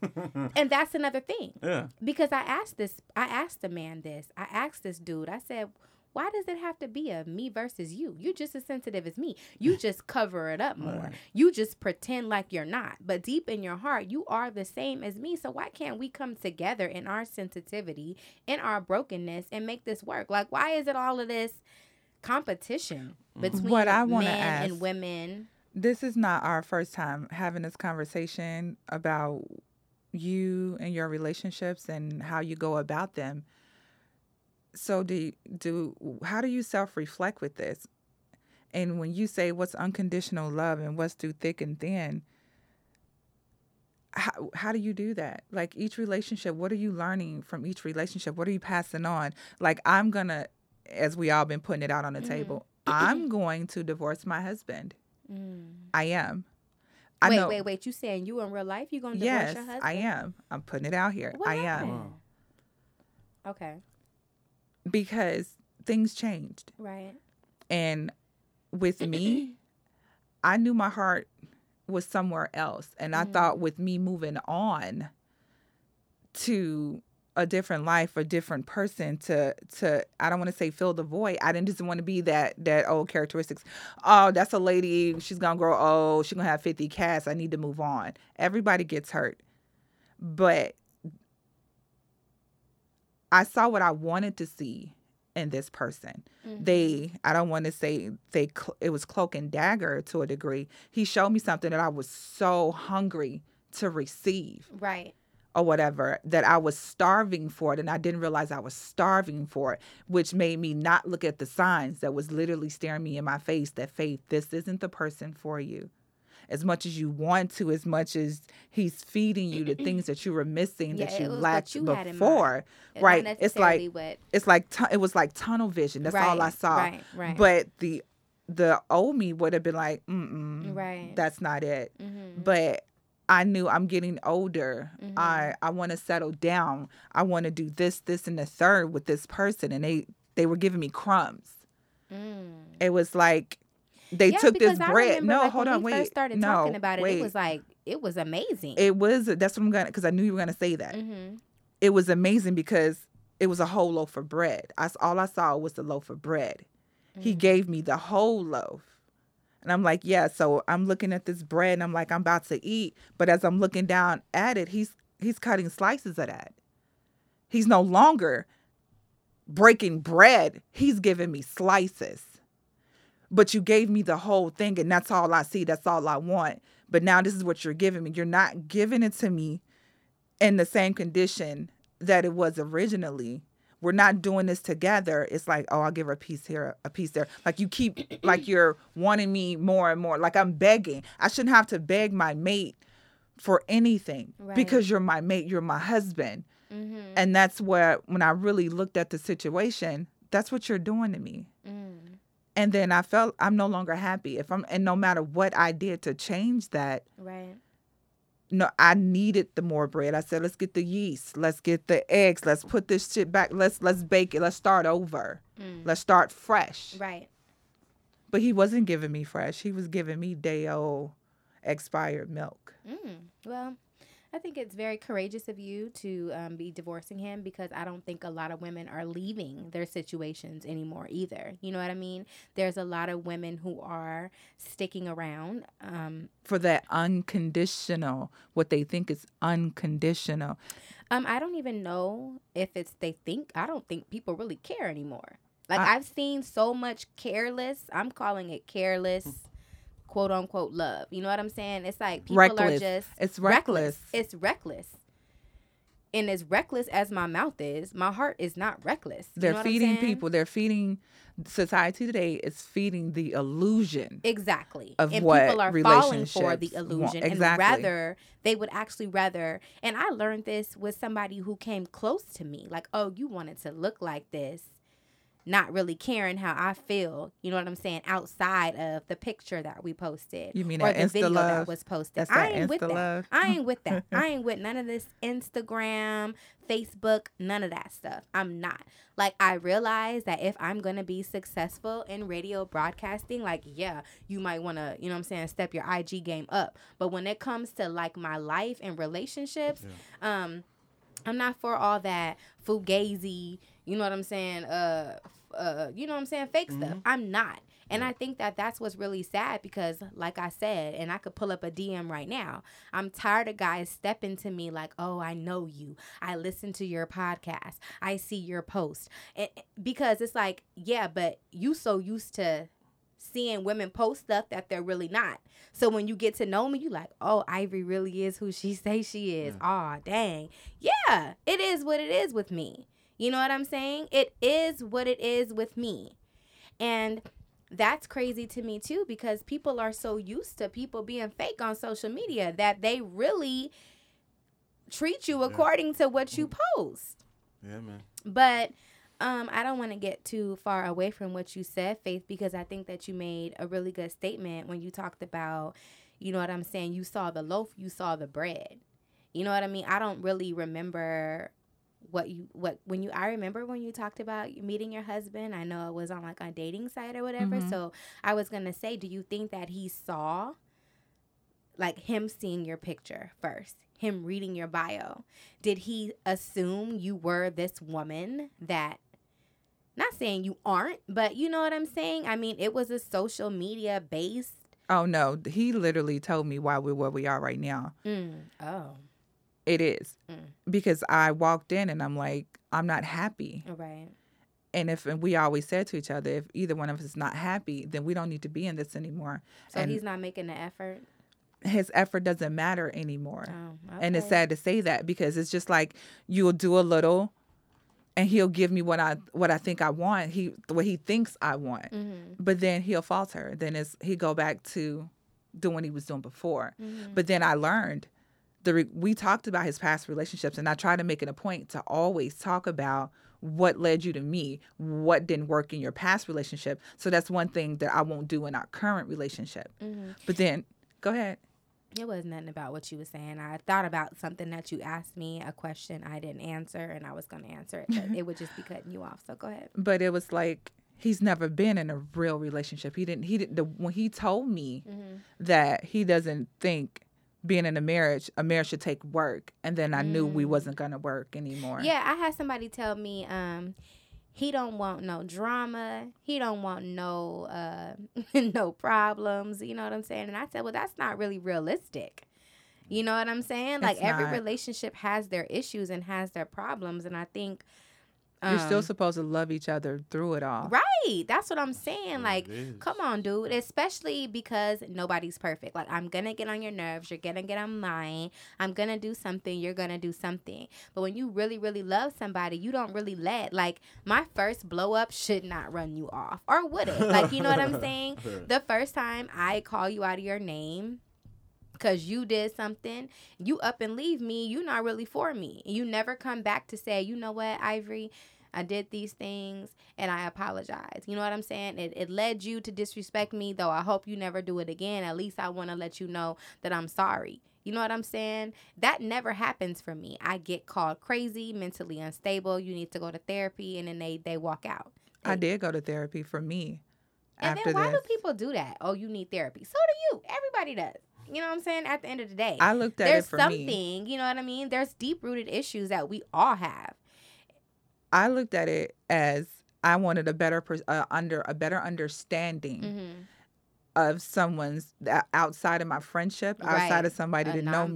and that's another thing yeah. because I asked this, I asked the man this, I asked this dude, I said, why does it have to be a me versus you? You're just as sensitive as me. You just cover it up more. Right. You just pretend like you're not. But deep in your heart, you are the same as me. So why can't we come together in our sensitivity, in our brokenness, and make this work? Like, why is it all of this competition mm. between What I men ask- and women? this is not our first time having this conversation about you and your relationships and how you go about them. So do do how do you self-reflect with this? And when you say what's unconditional love and what's through thick and thin, how how do you do that? Like each relationship, what are you learning from each relationship? What are you passing on? Like I'm gonna, as we all been putting it out on the mm-hmm. table, I'm going to divorce my husband. Mm. I am. I wait, know. wait, wait. You saying you in real life? You gonna divorce Yes, your husband? I am. I'm putting it out here. What I am? Wow. Okay, because things changed, right. and with me, I knew my heart was somewhere else, and I mm-hmm. thought with me moving on to a different life, a different person to to I don't want to say fill the void. I didn't just want to be that that old characteristics. Oh, that's a lady. She's gonna grow old. She's gonna have fifty cats. I need to move on. Everybody gets hurt, but I saw what I wanted to see in this person. Mm-hmm. They, I don't want to say they, cl- it was cloak and dagger to a degree. He showed me something that I was so hungry to receive Right. or whatever that I was starving for it and I didn't realize I was starving for it, which made me not look at the signs that was literally staring me in my face that faith, this isn't the person for you. As much as you want to, as much as he's feeding you the things that you were missing Yeah, that you lacked you had in mind. before, right? It's like what. it's like it was like tunnel vision. That's all I saw. right, right. But the the old me would have been like, mm Right. that's not it. Mhm. But I knew I'm getting older. Mm-hmm. I I want to settle down. I want to do this, this, and the third with this person, and they they were giving me crumbs. It was like they Mm. yeah, took this I bread. No, like, hold when on, wait. First started no, talking about it. wait. It was like it was amazing. It was. That's what I'm gonna. Because I knew you were gonna say that. mm-hmm. It was amazing because it was a whole loaf of bread. I all I saw was the loaf of bread. Mm. He gave me the whole loaf. And I'm like, yeah, so I'm looking at this bread and I'm like, I'm about to eat. But as I'm looking down at it, he's he's cutting slices of that. He's no longer breaking bread. He's giving me slices. But you gave me the whole thing, and that's all I see. That's all I want. But now this is what you're giving me. You're not giving it to me in the same condition that it was originally. We're not doing this together. It's like, oh, I'll give her a piece here, a piece there. Like you keep, like you're wanting me more and more. Like I'm begging. I shouldn't have to beg my mate for anything Right. because you're my mate, you're my husband. Mm-hmm. And that's where when I really looked at the situation, that's what you're doing to me. Mm. And then I felt I'm no longer happy. If I'm and no matter what I did to change that, Right. no, I needed the more bread. I said, let's get the yeast, let's get the eggs, let's put this shit back, let's let's bake it, let's start over, Mm. let's start fresh. Right. But he wasn't giving me fresh. He was giving me day old expired milk. Mm. Well, I think it's very courageous of you to um, be divorcing him because I don't think a lot of women are leaving their situations anymore either. You know what I mean? There's a lot of women who are sticking around. Um, For that unconditional, what they think is unconditional. um, I don't even know if it's they think. I don't think people really care anymore. Like I- I've seen so much careless. I'm calling it careless, quote unquote love. You know what I'm saying? It's like people are Reckless. just It's reckless. It's reckless. And as reckless as my mouth is, my heart is not reckless. You They're know what I'm feeding people. They're feeding society today is feeding the illusion. exactly of and what people are falling for the illusion and Exactly. rather they would actually rather and i learned this with somebody who came close to me like oh you wanted to look like this not really caring how i feel you know what i'm saying outside of the picture that we posted You mean or that the Insta video that was posted. That's i that ain't with Insta that. love. i ain't with that. I ain't with none of this instagram facebook none of that stuff. I'm not. Like i realize that if i'm gonna be successful in radio broadcasting like yeah you might want to you know what i'm saying step your ig game up. But when it comes to like my life and relationships um i'm not for all that fugazi you know what i'm saying uh uh you know what i'm saying fake stuff i'm not and I think that that's what's really sad because, like I said, and I could pull up a DM right now. I'm tired of guys stepping to me like, "Oh, I know you. I listen to your podcast. I see your post." And, because it's like, yeah, but you so used to seeing women post stuff that they're really not. So when you get to know me, you like, "Oh, Ivory really is who she say she is." Aw, dang. Yeah, it is what it is with me. You know what I'm saying? It is what it is with me. And that's crazy to me too because people are so used to people being fake on social media that they really treat you according to what you post. Yeah, man. But um, I don't want to get too far away from what you said, Faith, because I think that you made a really good statement when you talked about, you know what I'm saying, you saw the loaf, you saw the bread. You know what I mean? I don't really remember what you what when you I remember when you talked about meeting your husband. I know it was on like a dating site or whatever. Mhm. So I was gonna say, do you think that he saw like him seeing your picture first, him reading your bio? Did he assume you were this woman that not saying you aren't, but you know what I'm saying? I mean, it was a social media based Oh no, he literally told me why we're where we are right now. mm, oh, It is Mm. because I walked in and I'm like, I'm not happy. right. And if and we always said to each other, if either one of us is not happy, then we don't need to be in this anymore. So and he's not making the effort. his effort doesn't matter anymore. Oh, And it's sad to say that because it's just like you'll do a little and he'll give me what I what I think I want. He what he thinks I want. Mhm. But then he'll falter. Then it's he go back to doing what he was doing before. Mhm. But then I learned the re- we talked about his past relationships and I try to make it a point to always talk about what led you to me, what didn't work in your past relationship. So that's one thing that I won't do in our current relationship. Mhm. But then go ahead. It was nothing about what you were saying. I thought about something that you asked me, a question I didn't answer, and I was going to answer it, but it would just be cutting you off. So go ahead. but it was like he's never been in a real relationship. He didn't. He didn't. The, when he told me Mm-hmm. that he doesn't think being in a marriage, a marriage should take work, and then I knew we Mm. wasn't gonna work anymore. Yeah, I had somebody tell me um, he don't want no drama. He don't want no uh, no problems. You know what I'm saying? And I said, well, that's not really realistic. You know what I'm saying? Like It's every not. relationship has their issues and has their problems, and I think you're still um, supposed to love each other through it all. Right. That's what I'm saying. Yeah, Like, come on, dude. Especially because nobody's perfect. Like, I'm going to get on your nerves. You're going to get on mine. I'm going to do something. You're going to do something. But when you really, really love somebody, you don't really let, like, my first blow up should not run you off. Or would it? Like, you know what I'm saying? The first time I call you out of your name, because you did something, you up and leave me, you not really for me. You never come back to say, you know what, Ivory, I did these things and I apologize. You know what I'm saying? It, it led you to disrespect me, though I hope you never do it again. At least I want to let you know that I'm sorry. You know what I'm saying? That never happens for me. I get called crazy, mentally unstable. You need to go to therapy, and then they they walk out. I did go to therapy for me. And then why this. do people do that? Oh, you need therapy. So do you. Everybody does. You know what I'm saying? At the end of the day, I looked at there's it for something. me. You know what I mean? There's deep rooted issues that we all have. I looked at it as I wanted a better uh, under a better understanding Mm-hmm. of someone's that outside of my friendship, outside of somebody A to know me.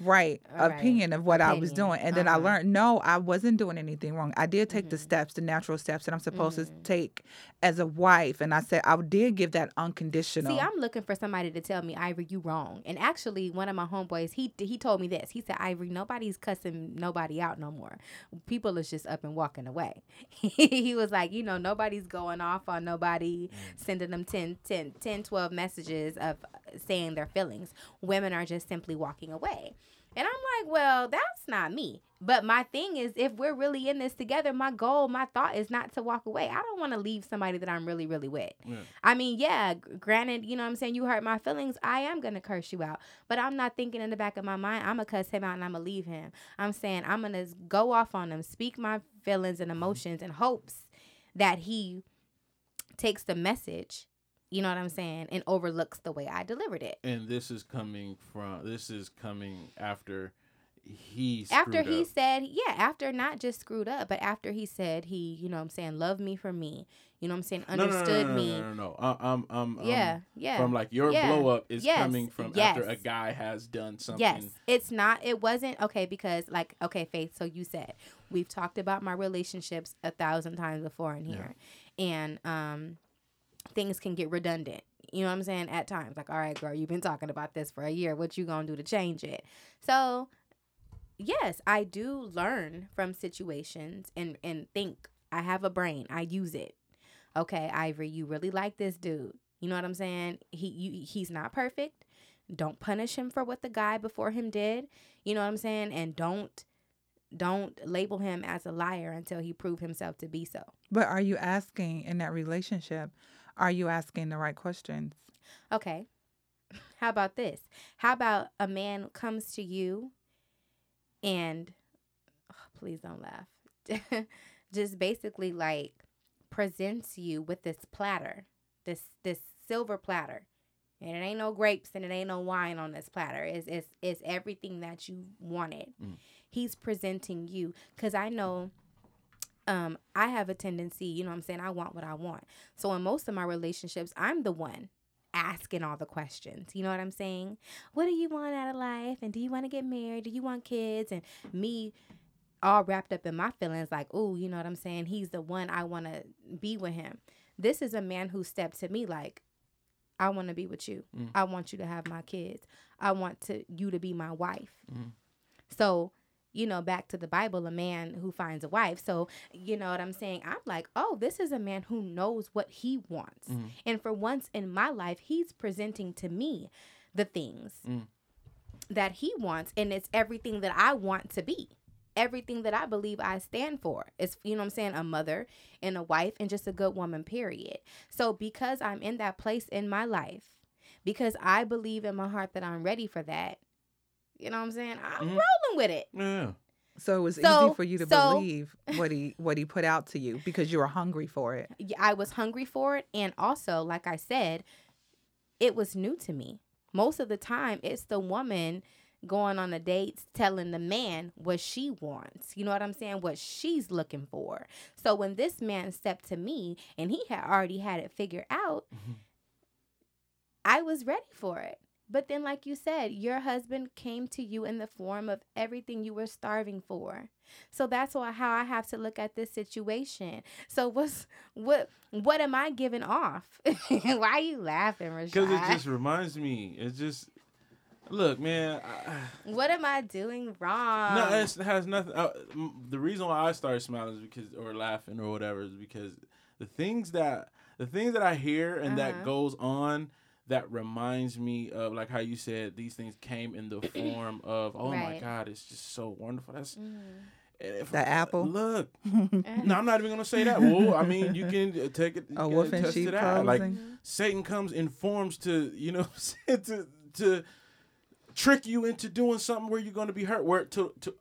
Right, All right. opinion of what I was doing. And then I Uh-huh. learned no, I wasn't doing anything wrong. I did take the Mhm. steps, the natural steps that I'm supposed to Mhm. take as a wife. And I said I did give that unconditional. See, I'm looking for somebody to tell me, Ivory, you wrong. And actually, one of my homeboys, he he told me this. He said, Ivory, nobody's cussing nobody out no more. People is just up and walking away. he was like, you know, nobody's going off on nobody, sending them 10, 10, 10, 12 messages of uh, saying their feelings. Women are just simply walking away. And I'm like, well, that's not me. But my thing is, if we're really in this together, my goal, my thought is not to walk away. I don't want to leave somebody that I'm really, really with. Yeah. I mean, yeah, granted, you know what I'm saying, you hurt my feelings, I am going to curse you out. But I'm not thinking in the back of my mind, I'm going to cuss him out and I'm going to leave him. I'm saying I'm going to go off on him, speak my feelings and mm-hmm. emotions and hopes that he takes the message, you know what I'm saying, and overlooks the way I delivered it. And this is coming from this is coming after he after he up. said yeah after not just screwed up but after he said he you know what i'm saying loved me for me you know what i'm saying No, no, no, understood no, no, me No, no, no. Um, um, um, yeah yeah From like your Yeah. blow up is Yes. coming from after a guy has done something. Yes, it's not. It wasn't okay because, like, okay, Faith. So you said we've talked about my relationships a thousand times before in here, and um, things can get redundant. You know what I'm saying? At times, like, all right, girl, you've been talking about this for a year. What you gonna do to change it? So, yes, I do learn from situations and and think. I have a brain. I use it. Okay, Ivory, you really like this dude. You know what I'm saying? He you, he's not perfect. Don't punish him for what the guy before him did. You know what I'm saying? And don't don't label him as a liar until he prove himself to be so. but are you asking in that relationship? Are you asking the right questions? Okay. How about this? How about a man comes to you and oh, please don't laugh. Just basically like presents you with this platter, this this silver platter. And it ain't no grapes and it ain't no wine on this platter. It's it's, it's everything that you wanted. Mm. He's presenting you cuz I know um I have a tendency, you know what I'm saying, I want what I want. So in most of my relationships, I'm the one asking all the questions. You know what I'm saying? What do you want out of life? And do you want to get married? Do you want kids? And me all wrapped up in my feelings like, "Oh, you know what I'm saying? He's the one I want to be with him." This is a man who stepped to me like, "I want to be with you. Mm. I want you to have my kids. I want to you to be my wife." Mhm. So, you know, back to the Bible, a man who finds a wife. So, you know what I'm saying? I'm like, oh, this is a man who knows what he wants. Mhm. And for once in my life, he's presenting to me the things Mm. that he wants. And it's everything that I want to be. Everything that I believe I stand for. It's, you know what I'm saying, a mother and a wife and just a good woman, period. So, because I'm in that place in my life, because I believe in my heart that I'm ready for that, you know what I'm saying? I'm Mhm. rolling with it. Yeah. So it was So- easy for you to so- believe what he what he put out to you because you were hungry for it. I was hungry for it. And also, like I said, it was new to me. Most of the time, it's the woman going on the dates telling the man what she wants. You know what I'm saying? What she's looking for. So when this man stepped to me and he had already had it figured out, Mhm. I was ready for it. But then, like you said, your husband came to you in the form of everything you were starving for. So that's why how I have to look at this situation. So what's what what am I giving off? why are you laughing, Because it just reminds me. It just look, man. I, What am I doing wrong? no, it's, it has nothing. Uh, the reason why I started smiling is because, or laughing, or whatever, is because the things that the things that I hear and Uh-huh. that goes on, that reminds me of like how you said these things came in the form of oh my god it's just so wonderful. That's Mhm. if The I- apple? look. No i'm not even gonna say that. Well i mean you can uh, take it A you wolf can in attest to sheep like satan comes in forms to you know to to trick you into doing something where you're going to be hurt where to to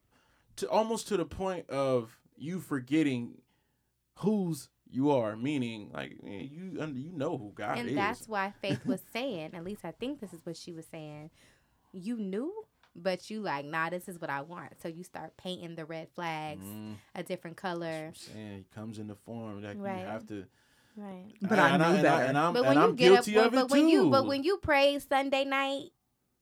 to almost to the point of you forgetting whose you are meaning like you under you know who god and is And that's why Faith was saying, at least I think this is what she was saying. You knew, but you like, nah, this is what I want. So you start painting the red flags Mm, a different color. I'm saying he comes in the form that Right. you have to Right. But I and knew and better. and I'm, But and when you I'm get up, guilty but, of it but when you but when you pray Sunday night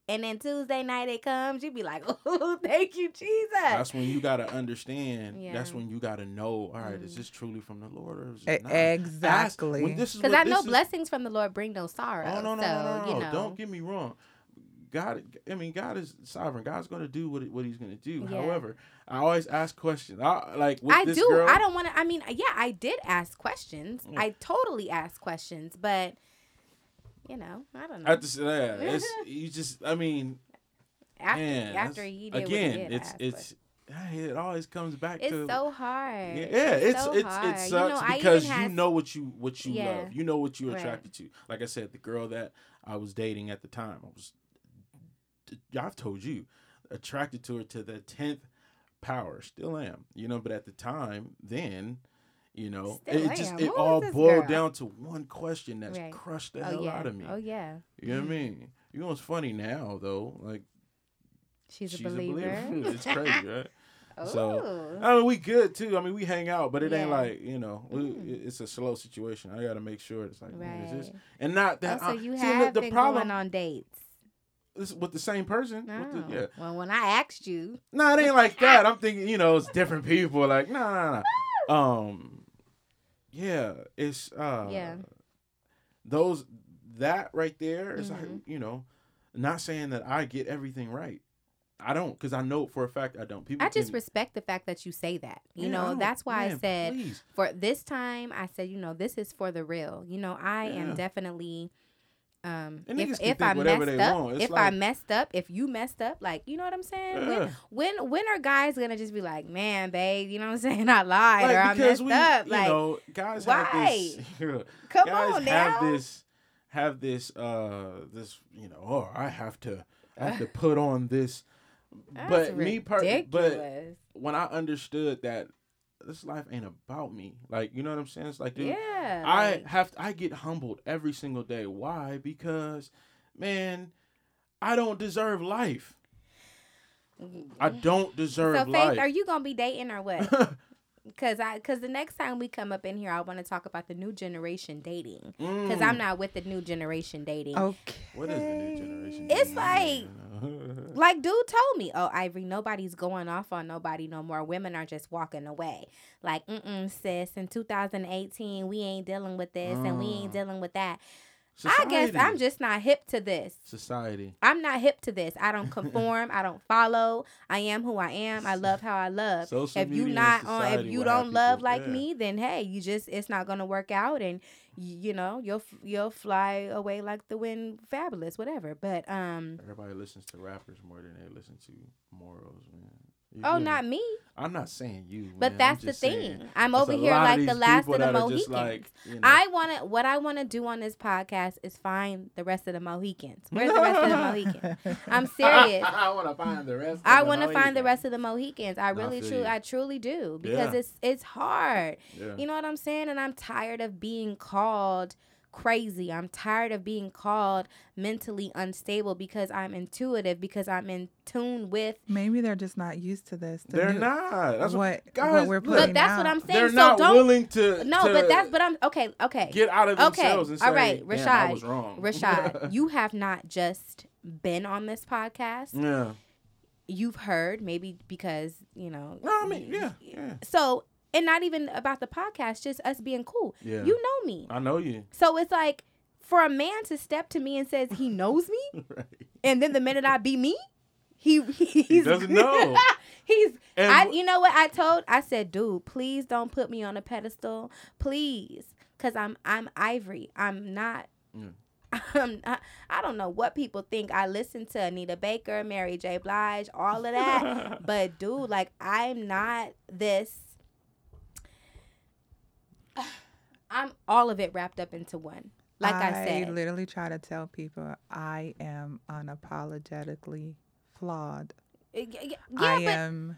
and then Tuesday night it comes, you be like, oh, thank you, Jesus. That's when you gotta understand. Yeah. That's when you gotta know. All right, is Mm. this truly from the Lord or is it not? Exactly. when this is Because I know is- blessings from the Lord bring no sorrow. Oh no no so, no no no! You know, Don't get me wrong. God, I mean, God is sovereign. God's going to do what what He's going to do. Yeah. However, I always ask questions. I like with I this do. girl. I don't want to. I mean, yeah, I did ask questions. Yeah. I totally asked questions, but you know, I don't know. After just, yeah, it's you just. I mean, after man, after he did again, what he did, it's asked it's. It always comes back It's to so hard. Yeah, yeah, it's so it's hard. it You sucks know, because you had- know what you what you Yeah. love. You know what you're Right. attracted to. Like I said, the girl that I was dating at the time, I was I've told you, attracted to her to the tenth power. Still am. You know, but at the time, then, you know, Still it just it Who all boiled girl? down to one question that's Right. crushed the Oh hell yeah. out of me. Oh yeah. You know what I mean? You know what's funny now though? Like She's a she's believer. it's crazy, right? Oh. So, I mean, we good too. I mean, we hang out, but it ain't like you know, we, Mm. it's a slow situation. I got to make sure it's like, is this right. and not Oh, that. so I- you see, have the, the been problem going on dates. with the same person. with Oh. the- yeah, Well, when I asked you, no, it ain't like that. I'm thinking, you know, it's different people. Like, no, no, no. Um, yeah, it's uh, Yeah. those that right there is like, Mhm. you know, not saying that I get everything right. I don't, because I know for a fact I don't. People, I just can- respect the fact that you say that. You Yeah, know, that's why I said please. for this time, I said, you know, this is for the real. You know, I Yeah. am definitely. Um, if if I messed up, want. If I messed up, if you messed up, like you know what I'm saying? Yeah. When when when are guys gonna just be like, man, babe, you know what I'm saying? I lied or I Like, messed we, up. you Like, know, guys why? have this. come guys on have now. this, have this, uh, this, you know, oh, I have to, I have to put on this. That's but me, per- but when I understood that this life ain't about me, like, you know what I'm saying? It's like, dude, yeah, I like- have, I get humbled every single day. Why? Because, man, I don't deserve life. I don't deserve So, Faith, life. are you gonna be dating or what? Cause I, cause the next time we come up in here, I want to talk about the new generation dating. Cause I'm Mm. not with the new generation dating. okay. What is the new generation? It's dating? like- Like dude told me, oh Ivory, nobody's going off on nobody no more. Women are just walking away. Like, mm sis, in 2018, we ain't dealing with this and we ain't Mm. dealing with that. I guess I'm just not hip to this. society. I'm not hip to this. I don't conform. I don't follow. I am who I am. I love how I love. Social if you not on, if you don't love people- like yeah. me, then hey, you just it's not gonna work out, and you know you'll you'll fly away like the wind, fabulous, whatever. But um, Everybody listens to rappers more than they listen to morals, man. You oh, not me. I'm not saying you, But man. That's the just saying, thing. I'm over here like the last of the Mohicans. like, you know, I want to. What I want to do on this podcast is find the rest of the Mohicans. Where's the rest of the Mohicans? I'm serious. I want to find the rest. I want to find the rest of the Mohicans. I I really, feel truly. I truly do because Yeah. it's it's hard. Yeah. You know what I'm saying? And I'm tired of being called crazy. I'm tired of being called mentally unstable because I'm intuitive because I'm in tune with. Maybe they're just not used to this. the They're new- not. That's what, what, guys, what we're putting But that's what. I'm saying. they're so not don't. willing to. no, to but that's but I'm okay. Okay. get out of Okay, themselves and say, all right, Damn, I Rashad, was wrong. Rashad, you have not just been on this podcast. yeah. You've heard maybe because you know. No, I mean, yeah, yeah, So and not even about the podcast, just us being cool. yeah. You know me. I know you. So it's like for a man to step to me and says he knows me, right. and then the minute I be me, he he's, He doesn't know. he's And I you know what I told I said, dude, please don't put me on a pedestal, please, cause I'm I'm Ivory. I'm not. Yeah. Mm. I'm not, I don't know what people think. I listen to Anita Baker, Mary J. Blige, all of that. but dude, like I'm not this. I'm all of it wrapped up into one. Like I, said, You literally try to tell people I am unapologetically flawed. Eh, y- y- yeah, I but am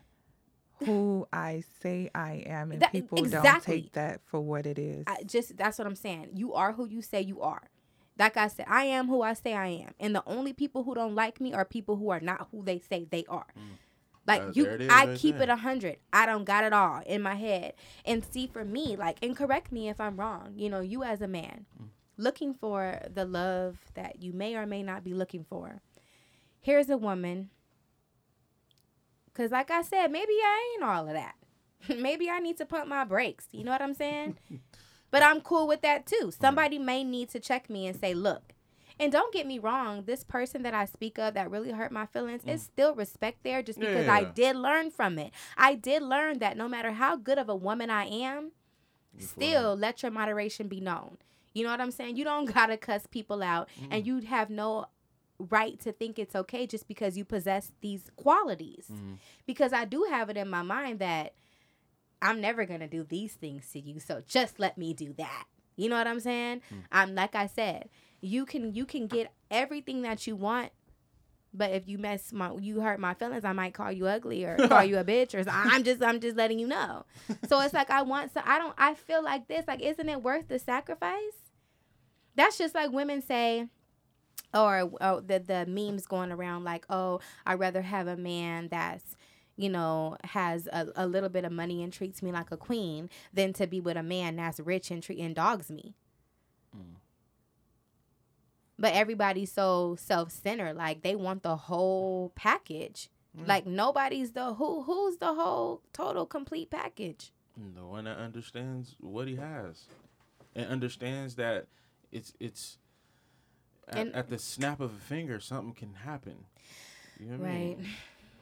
who I say I am, and That- people don't take that for what it is. I just that's what I'm saying. You are who you say you are. Like I said, I am who I say I am, and the only people who don't like me are people who are not who they say they are. Mm. Like Uh, you, I right keep it there. a hundred. I don't got it all in my head. And see, for me, like, and correct me if I'm wrong. You know, you as a man, Mm. looking for the love that you may or may not be looking for. Here's a woman. Cause like I said, maybe I ain't all of that. maybe I need to pump my brakes. You know what I'm saying? but I'm cool with that too. Somebody may need to check me and say, look. And don't get me wrong, this person that I speak of that really hurt my feelings is mm. still respect there just because I did learn from it. I did learn that no matter how good of a woman I am, still let your moderation be known. You know what I'm saying? You don't gotta cuss people out, and mm. you have no right to think it's okay just because you possess these qualities. Mm-hmm. Because I do have it in my mind that I'm never gonna do these things to you, so just let me do that. You know what I'm saying? Mm. I'm like I said, you can you can get everything that you want. But if you mess my, you hurt my feelings, I might call you ugly or call you a bitch or I'm just, I'm just letting you know. So it's like I want, so I don't, I feel like this, like, isn't it worth the sacrifice? That's just like women say, or oh, the the memes going around like, oh, I'd rather have a man that's, you know, has a, a little bit of money and treats me like a queen than to be with a man that's rich and treat and dogs me. Mm. But everybody's so self centered, like they want the whole package. Mm. Like nobody's the who who's the whole total complete package. The one that understands what he has, and understands that it's it's at, And- at the snap of a finger something can happen. You know what I Right. mean?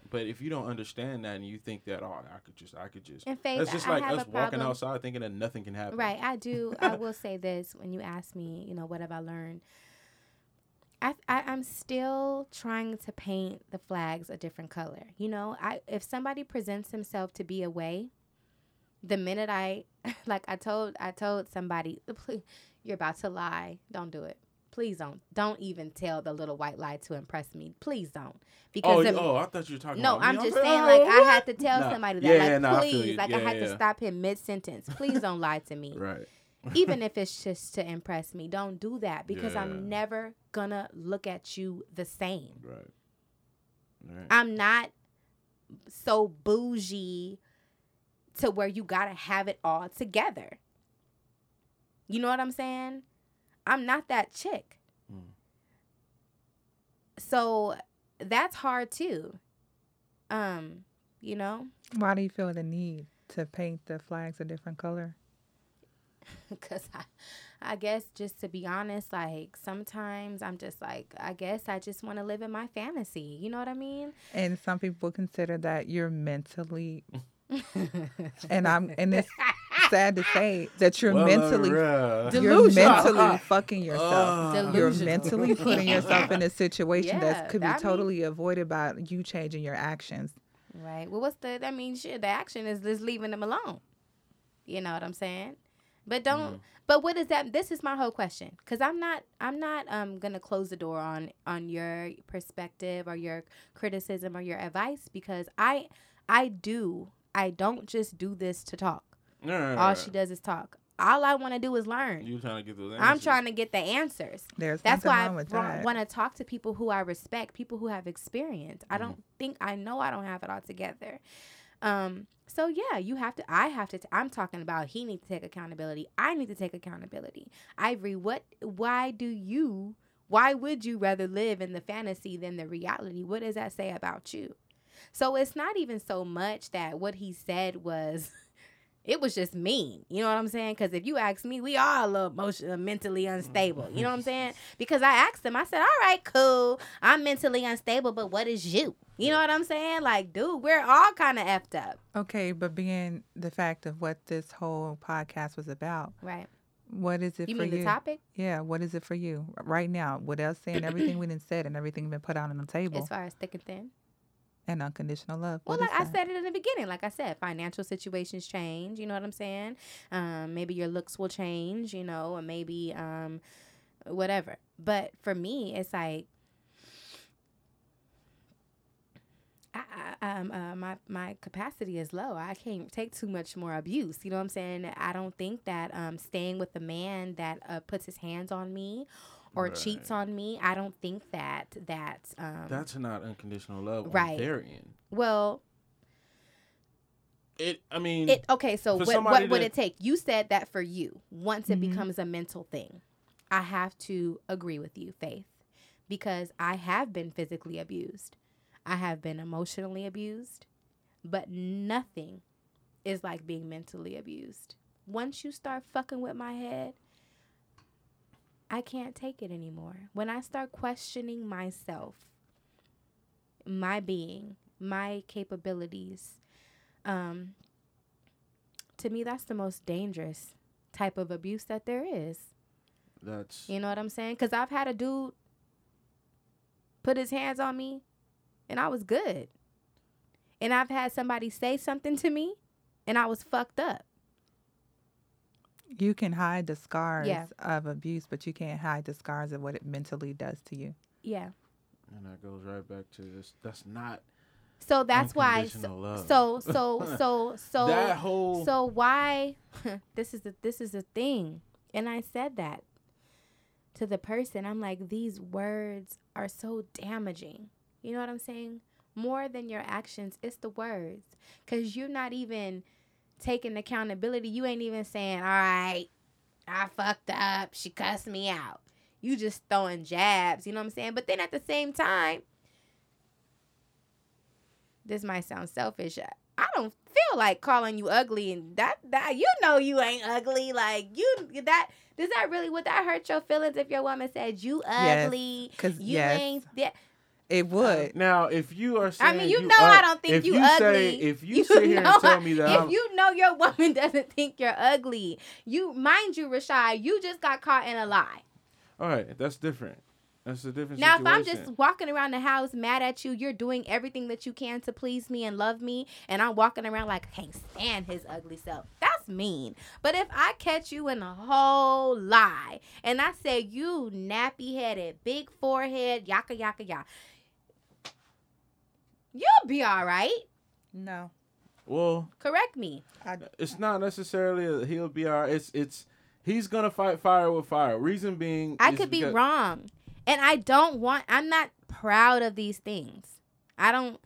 But if you don't understand that and you think that oh I could just I could just And Faith, that's just I- like us walking outside thinking that nothing can happen. Right, I do. I will say this when you ask me, you know, what have I learned? I, I I'm still trying to paint the flags a different color. You know, I if somebody presents himself to be a way, the minute I like I told I told somebody, you're about to lie. Don't do it. Please don't. Don't even tell the little white lie to impress me. Please don't. Oh, Because you- the- oh, I thought you were talking no. I'm I just saying, "Oh, like, I had to tell Nah. somebody that, Yeah, like, yeah, nah, please, you. like, I Yeah, had to stop him mid sentence. Please don't lie to me. Right. Even if it's just to impress me, don't do that because Yeah. I'm never gonna look at you the same. Right. Right. I'm not so bougie to where you gotta have it all together. You know what I'm saying? I'm not that chick. Mm. So that's hard too. Um, you know, Why do you feel the need to paint the flags a different color? because I, I guess just to be honest, like sometimes I'm just like, I guess I just want to live in my fantasy. You know what I mean? And some people consider that you're mentally, and I'm, and it's sad to say that you're Well, mentally, uh, you're Delusional. mentally fucking yourself. uh, You're mentally putting yourself in a situation Yeah, that could be I mean- totally avoided by you changing your actions. Right. Well, what's the? I mean, shit. The action is just leaving them alone. You know what I'm saying? But don't. But what is that? This is my whole question. Cause I'm not. I'm not. Um. Gonna close the door on on your perspective or your criticism or your advice because I. I do. I don't just do this to talk. right, right, All right. she does is talk. All I want to do is learn. You trying to get those? Answers. I'm trying to get the answers. There's That's why I want to talk to people who I respect, people who have experience. I Mm-hmm. don't think I know I don't have it all together. Um, so yeah, you have to. I have to. T- I'm talking about he needs to take accountability. I need to take accountability. Ivory, what? Why do you? Why would you rather live in the fantasy than the reality? What does that say about you? So it's not even so much that what he said was. It was just mean, you know what I'm saying? Because if you ask me, we are a little emotionally, mentally unstable. You know what I'm saying? Because I asked him, I said, "All right, cool, I'm mentally unstable, but what is you?" You know what I'm saying? Like, dude, we're all kind of effed up, Okay, but being the fact of what this whole podcast was about, right? What is it You for mean you? the topic Yeah, what is it for you right now? With us saying everything we didn't said and everything been put out on the table as far as thick and thin? and unconditional love. Well, What like I said it in the beginning, like I said, financial situations change. You know what I'm saying? Um, maybe your looks will change. You know, or maybe um, whatever. But for me, it's like. I, I, um, uh, my my capacity is low. I can't take too much more abuse. You know what I'm saying? I don't think that um, staying with a man that uh, puts his hands on me or cheats on me. I don't think that that um, That's not unconditional love Right. on their end. well. It. I mean, It okay. So For what somebody what would it take? You said that for you. Once it Mhm. becomes a mental thing, I have to agree with you, Faith, because I have been physically abused. I have been emotionally abused, but nothing is like being mentally abused. Once you start fucking with my head, I can't take it anymore. When I start questioning myself, my being, my capabilities, um, to me, that's the most dangerous type of abuse that there is. that's You know what I'm saying? Because I've had a dude put his hands on me and I was good. And I've had somebody say something to me and I was fucked up. You can hide the scars Yeah. of abuse, but you can't hide the scars of what it mentally does to you. Yeah. and that goes right back to this. That's not So that's why. unconditional love. So, so, so, so, that whole. So why this is the this is the thing. And I said that to the person. I'm like these words are so damaging. You know what I'm saying? More than your actions, it's the words. Cuz you're not even taking accountability. You ain't even saying, "All right, I fucked up. She cussed me out." You just throwing jabs, you know what I'm saying? But then at the same time, this might sound selfish. I don't feel like calling you ugly and that that you know you ain't ugly. Like you that does that really would that hurt your feelings if your woman said you Yes, ugly? 'cause, you yes. ain't that It would. Uh, now, if you are saying, I mean, you know ug- I don't think if you, you ugly. Say, if you, sit here know and tell me that if I'm, you know your woman doesn't think you're ugly, you mind you, Rashad, you just got caught in a lie. all right, that's different. That's a different Now, if I'm just walking around the house mad at you, you're doing everything that you can to please me and love me, and I'm walking around like I can't stand his ugly self. That's mean. But if I catch you in a whole lie and I say you nappy headed, big forehead, yaka yaka yaka, you'll be all right. No. well, Correct me. I, it's not necessarily a, he'll be all right. It's it's he's gonna fight fire with fire. Reason being, I could be because- wrong. And I don't want I'm not proud of these things. I don't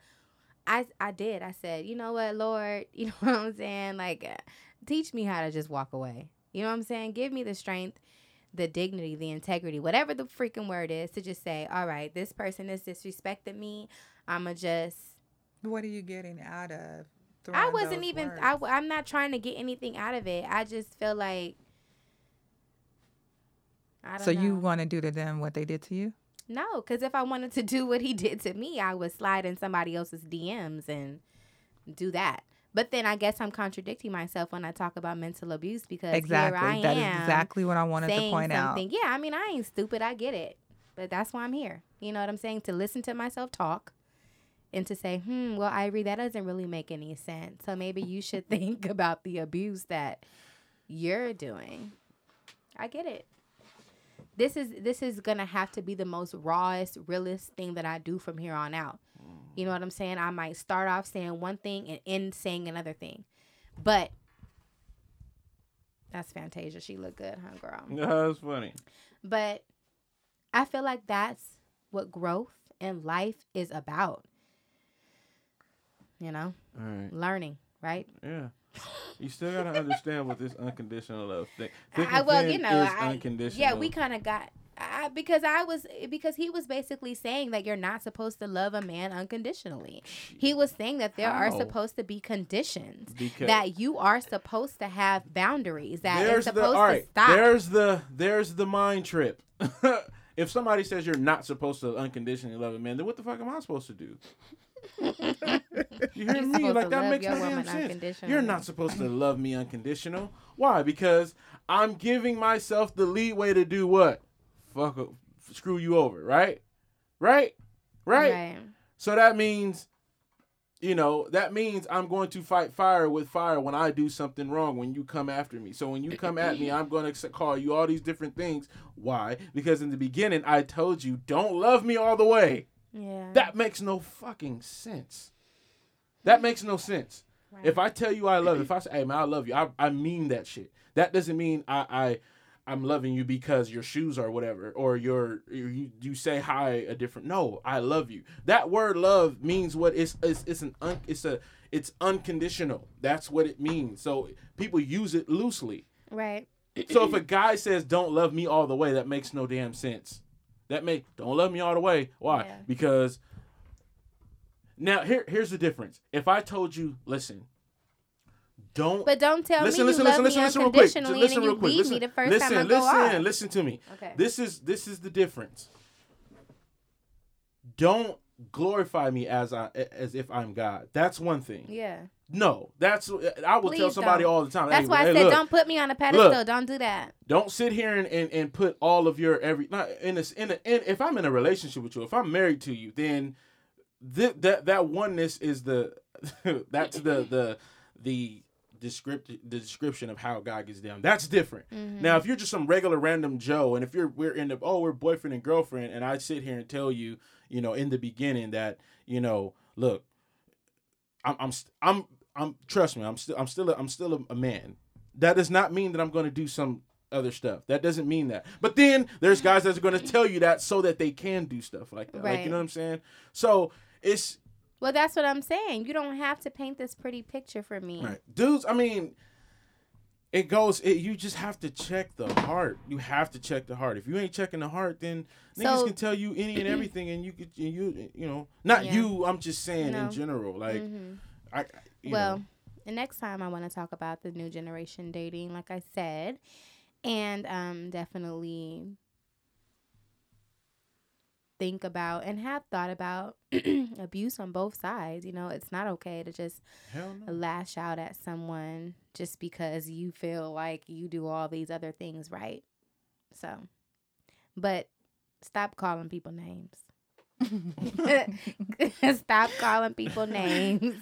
I I did. I said, "You know what, Lord, you know what I'm saying? Like uh, teach me how to just walk away. You know what I'm saying? Give me the strength, the dignity, the integrity, whatever the freaking word is to just say, "All right, this person has disrespected me. I'ma just what are you getting out of? I wasn't even. words? I, I'm not trying to get anything out of it. I just feel like. I don't So know. you want to do to them what they did to you? No, because if I wanted to do what he did to me, I would slide in somebody else's DMs and do that. But then I guess I'm contradicting myself when I talk about mental abuse because Exactly. here I That is am exactly what I wanted to point out. something. Yeah, I mean I ain't stupid. I get it, but that's why I'm here. You know what I'm saying? To listen to myself talk, and to say, hmm, well, Ivory, that doesn't really make any sense. So maybe you should think about the abuse that you're doing. I get it. This is this is gonna have to be the most rawest, realest thing that I do from here on out. You know what I'm saying? I might start off saying one thing and end saying another thing, but that's Fantasia. She look good, huh, girl? No, that's funny. But I feel like that's what growth and life is about. You know, All right. learning, right? Yeah. You still gotta understand what this unconditional love thing. I, well, you know, I, unconditional. yeah, we kind of got I, because I was because he was basically saying that you're not supposed to love a man unconditionally. He was saying that there are supposed to be conditions Because- that you are supposed to have boundaries that there's supposed the all right. to stop. There's the there's the mind trip. if somebody says you're not supposed to unconditionally love a man, then what the fuck am I supposed to do? you hear You're me? Like that makes no damn sense. You're not supposed to love me unconditional. Why? Because I'm giving myself the leeway to do what? Fuck, screw you over, right? Right? Right? Right. So that means, you know, that means I'm going to fight fire with fire when I do something wrong, when you come after me. So when you come at me, I'm going to call you all these different things. Why? Because in the beginning, I told you, don't love me all the way. Yeah. That makes no fucking sense. That makes no sense. Right. If I tell you I love you, if I say, hey man, I love you, I, I mean that shit. That doesn't mean I, I I'm loving you because your shoes are whatever or your you, you say hi a different no, I love you. That word love means what it's it's, it's an un, it's a it's unconditional. That's what it means. So people use it loosely. right. So if a guy says don't love me all the way, that makes no damn sense. That make don't love me all the way. Why? Yeah. Because now here here's the difference. If I told you, listen, don't But don't tell listen, me listen, you listen, love listen, me listen, real quick. Unconditionally listen and real you quick. leave Listen, me the first listen, time I go listen, listen to me. Okay. This is this is the difference. Don't glorify me as I as if I'm God. That's one thing. Yeah. No, that's I will tell somebody don't. all the time. That's hey, why I hey, said look, don't put me on a pedestal. Don't do that. don't sit here and, and, and put all of your every not in a, in, a, in if I'm in a relationship with you, if I'm married to you, then th- that that oneness is the that's the the the description the description of how God gets down. That's different. Mm-hmm. Now, if you're just some regular random Joe, and if you're we're in the oh we're boyfriend and girlfriend, and I sit here and tell you, you know, in the beginning that you know, look, I'm I'm I'm I'm trust me, I'm still I'm still a, I'm still a, a man. That does not mean that I'm going to do some other stuff. That doesn't mean that. But then there's guys that are going to tell you that so that they can do stuff like that. Like you know what I'm saying? So it's Well, that's what I'm saying. You don't have to paint this pretty picture for me. Right. Dudes, I mean, it goes, it, you just have to check the heart. You have to check the heart. If you ain't checking the heart, then niggas So- can tell you any and everything, and you could, and you, you know, not Yeah. you, I'm just saying No. in general. Like, Mhm. I, Well, know, the next time I want to talk about the new generation dating, like I said, and um, definitely think about and have thought about abuse on both sides. You know, it's not okay to just no. lash out at someone just because you feel like you do all these other things right. So, but stop calling people names. stop calling people names.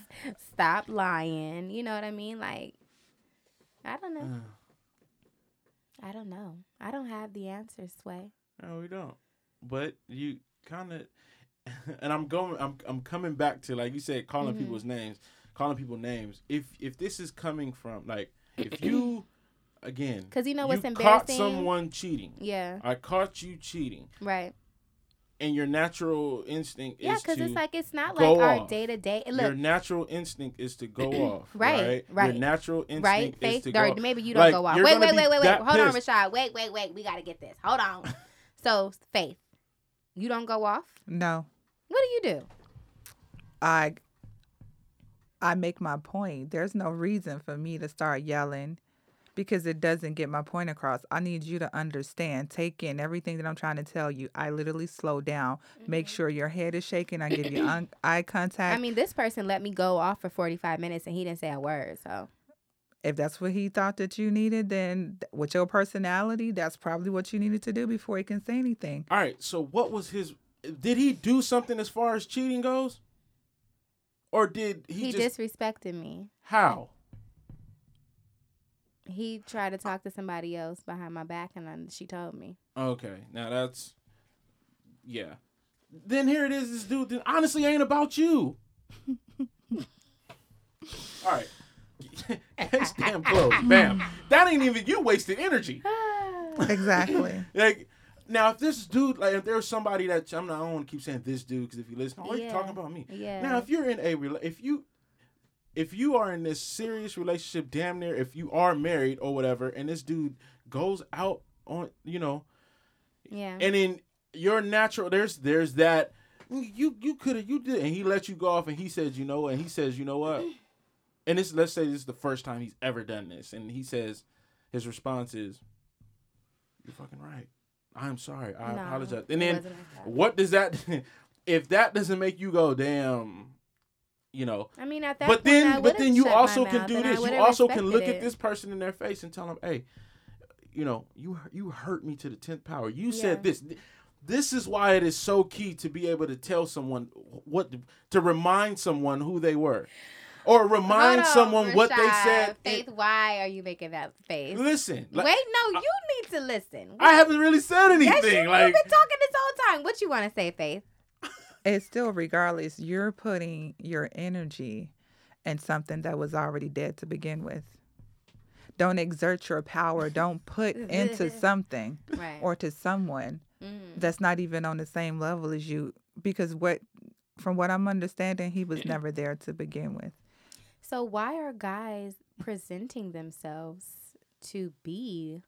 Stop lying. You know what I mean? Like, I don't know. Uh, I don't know. I don't have the answers, Sway. no, we don't. But you kind of, and I'm going, I'm, I'm coming back to like you said, calling Mhm. people's names, calling people names. If, if this is coming from like, if you, again, Because you know what's you embarrassing? caught someone cheating. Yeah, I caught you cheating, right. And your natural instinct is to. Yeah, because it's like it's not like our day to day. your natural instinct is to go off. Right, right, right. Your natural instinct right? is Faith, to or go. maybe you don't Like, go off. Wait, wait, wait, wait, wait. that Hold on. Rashad. Wait, wait, wait. We gotta get this. Hold on. so, Faith, you don't go off. No, What do you do? I I make my point. There's no reason for me to start yelling because it doesn't get my point across. I need you to understand, take in everything that I'm trying to tell you. I literally slow down, make mm-hmm. sure your head is shaking. I give you un- eye contact. I mean, this person let me go off for 45 minutes and he didn't say a word. So, if that's what he thought that you needed, then with your personality, that's probably what you needed to do before he can say anything. All right. So what was his? Did he do something as far as cheating goes, or did he, he, just disrespected me. how? He tried to talk to somebody else behind my back and then she told me. Okay, now that's yeah. Then here it is. This dude then honestly ain't about you. All right. Case damn close. Bam. That ain't even you wasted energy. Exactly. Like now, if this dude, like if there's somebody that I'm not, I don't want to keep saying this dude because if you listen, oh, you Yeah. talking about me. Yeah. Now, if you're in a rela- if you if you are in this serious relationship, damn near, if you are married or whatever, and this dude goes out on, you know, yeah. and then your natural, there's there's that you you could have you did, and he let you go off, and he says, you know, and he says, you know what, and this let's say this is the first time he's ever done this, and he says, his response is, you're fucking right. I'm sorry. I No, apologize. And then like what does that? if that doesn't make you go, damn, you know. I mean, at that But point, I then, but then you also can do this. You also can look respected at this person in their face and tell them, hey, you know, you you hurt me to the tenth power. You Yeah. said this. This is why it is so key to be able to tell someone what to remind someone who they were, or remind on, someone what they said. Faith, why are you making that face? Listen, like, Wait, no, you need to listen. I haven't really said anything. Yes, you, like, you've been talking this whole time. What you want to say, Faith? It's still, regardless, you're putting your energy in something that was already dead to begin with. Don't exert your power. Don't put into something Right. or to someone Mm. that's not even on the same level as you. Because what, from what I'm understanding, he was never there to begin with. So why are guys presenting themselves to be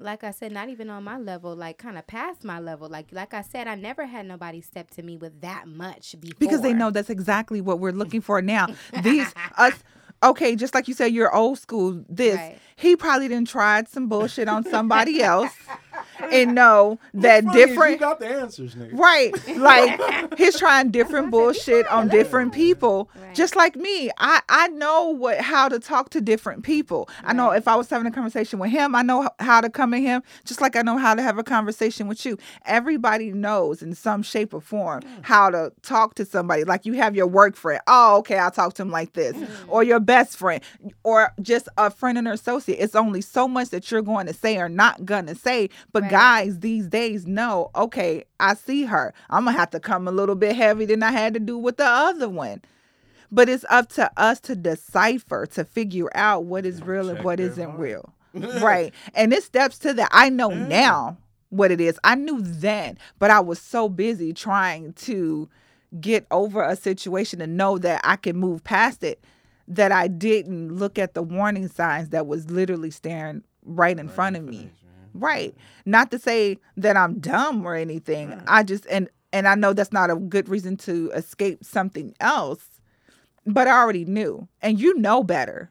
like I said, not even on my level, like kind of past my level. Like like I said, I never had nobody step to me with that much before. because they know that's exactly what we're looking for now. These us okay, just like you said, you're old school. This Right. he probably didn't tried some bullshit on somebody else and know that different You got the answers, nigga. Right. Like he's trying different bullshit on different people. Right. Just like me. I I know what how to talk to different people. I know if I was having a conversation with him, I know how to come at him just like I know how to have a conversation with you. Everybody knows in some shape or form how to talk to somebody. Like you have your work friend. Oh, okay, I'll talk to him like this. Or your best friend or just a friend and associate. It's only so much that you're going to say or not going to say, but Right. guys these days know, okay, I see her. I'm going to have to come a little bit heavy than I had to do with the other one. But it's up to us to decipher, to figure out what is real and Check what their isn't heart. real. right. And it steps to that. I know now what it is. I knew then, but I was so busy trying to get over a situation and know that I could move past it that I didn't look at the warning signs that was literally staring right in front of me. Right. Not to say that I'm dumb or anything. I just and and I know that's not a good reason to escape something else, but I already knew. And you know better.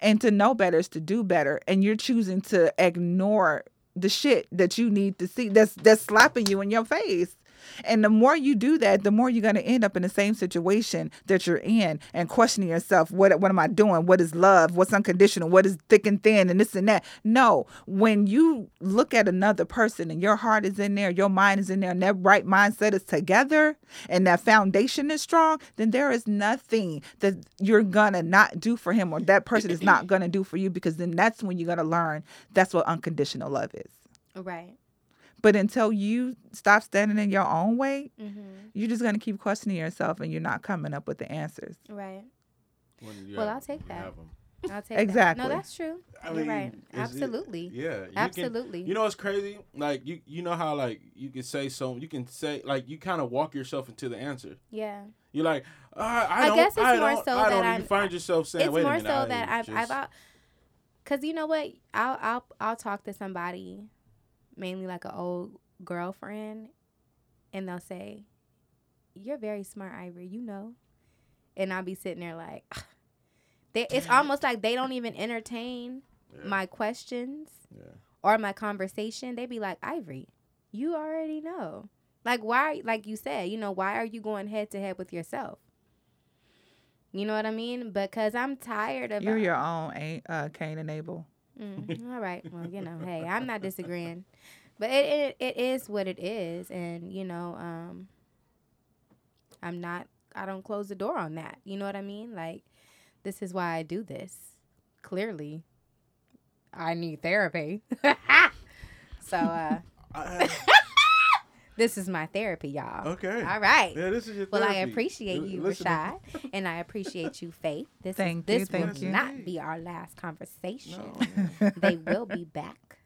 And to know better is to do better. And you're choosing to ignore the shit that you need to see that's that's slapping you in your face. And the more you do that, the more you're going to end up in the same situation that you're in and questioning yourself, what what am I doing? What is love? What's unconditional? What is thick and thin and this and that? No, when you look at another person and your heart is in there, your mind is in there, and that right mindset is together and that foundation is strong, then there is nothing that you're gonna not do for him or that person is not gonna do for you because then that's when you're gonna learn that's what unconditional love is. Right. But until you stop standing in your own way, Mm-hmm. you're just gonna keep questioning yourself and you're not coming up with the answers. Right. When you Well, have- I'll take you that. have 'em. I'll take Exactly. That. No, that's true. I You're right. is it- Absolutely. yeah, you can- Absolutely. you know what's crazy? Like you, you know how like you can say so. You can say like you kind of walk yourself into the answer. yeah. You're like, uh, I, I don't, guess it's I more don't, so I don't. that You I'm- find yourself saying, it's Wait more a so minute, that I I've, just, I've, cause you know what, I'll, I'll, I'll talk to somebody, mainly like an old girlfriend, and they'll say, "You're very smart, Ivory. You know," and I'll be sitting there like, they, it's almost like they don't even entertain Yeah. my questions Yeah. or my conversation. They be like, Ivory, you already know. Like why? Like you said, you know, why are you going head to head with yourself? You know what I mean? Because I'm tired of. You're your own A- uh, Cain and Abel. Mm, all right. Well, you know, hey, I'm not disagreeing, but it, it it is what it is, and you know, um, I'm not. I don't close the door on that. You know what I mean? Like, this is why I do this. Clearly, I need therapy. so, uh, I, this is my therapy, y'all. okay. All right. Yeah, this is your Well, I appreciate you, listen- Rashad, and I appreciate you, Faith. This Thank is, you, this thank will you. not be our last conversation. No, they will be back,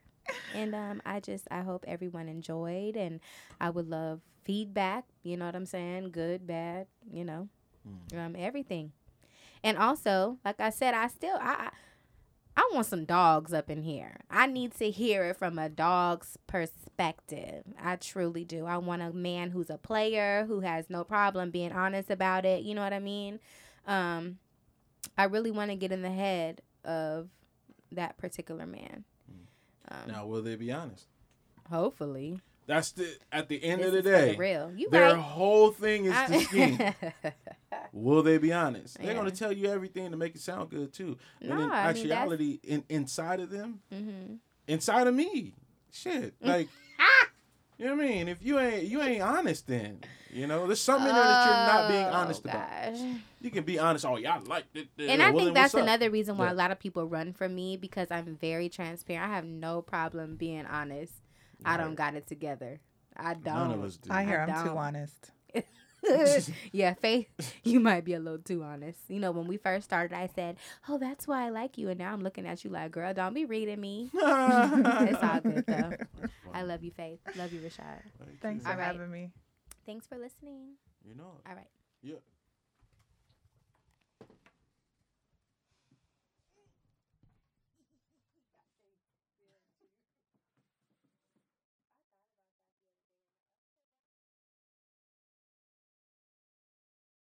and um, I just I hope everyone enjoyed, and I would love feedback. You know what I'm saying? Good, bad. You know, um, everything. And also, like I said, I still I. I I want some dogs up in here. I need to hear it from a dog's perspective. I truly do. I want a man who's a player, who has no problem being honest about it. You know what I mean? Um, I really want to get in the head of that particular man. Um, Now, will they be honest? Hopefully. That's the at the end This of the day. real. You their right. whole thing is to scheme. I- Will they be honest? They're gonna tell you everything to make it sound good too. And Nah, in I mean, that's- actuality, in inside of them, Mhm. inside of me, shit, like. You know what I mean? If you ain't you ain't honest, then you know there's something in there that you're not being Oh, honest about. You can be honest. Oh, yeah, I like it. And I think that's another reason why Yeah. a lot of people run from me because I'm very transparent. I have no problem being honest. I don't got it together. I don't. None of us do. I hear I I'm too don't. honest. yeah, Faith, you might be a little too honest. You know, when we first started, I said, "Oh, that's why I like you," and now I'm looking at you like, "Girl, don't be reading me." it's all good though. I love you, Faith. Love you, Rashad. Thanks for All right. having me. Thanks for listening. You know, All right. yeah.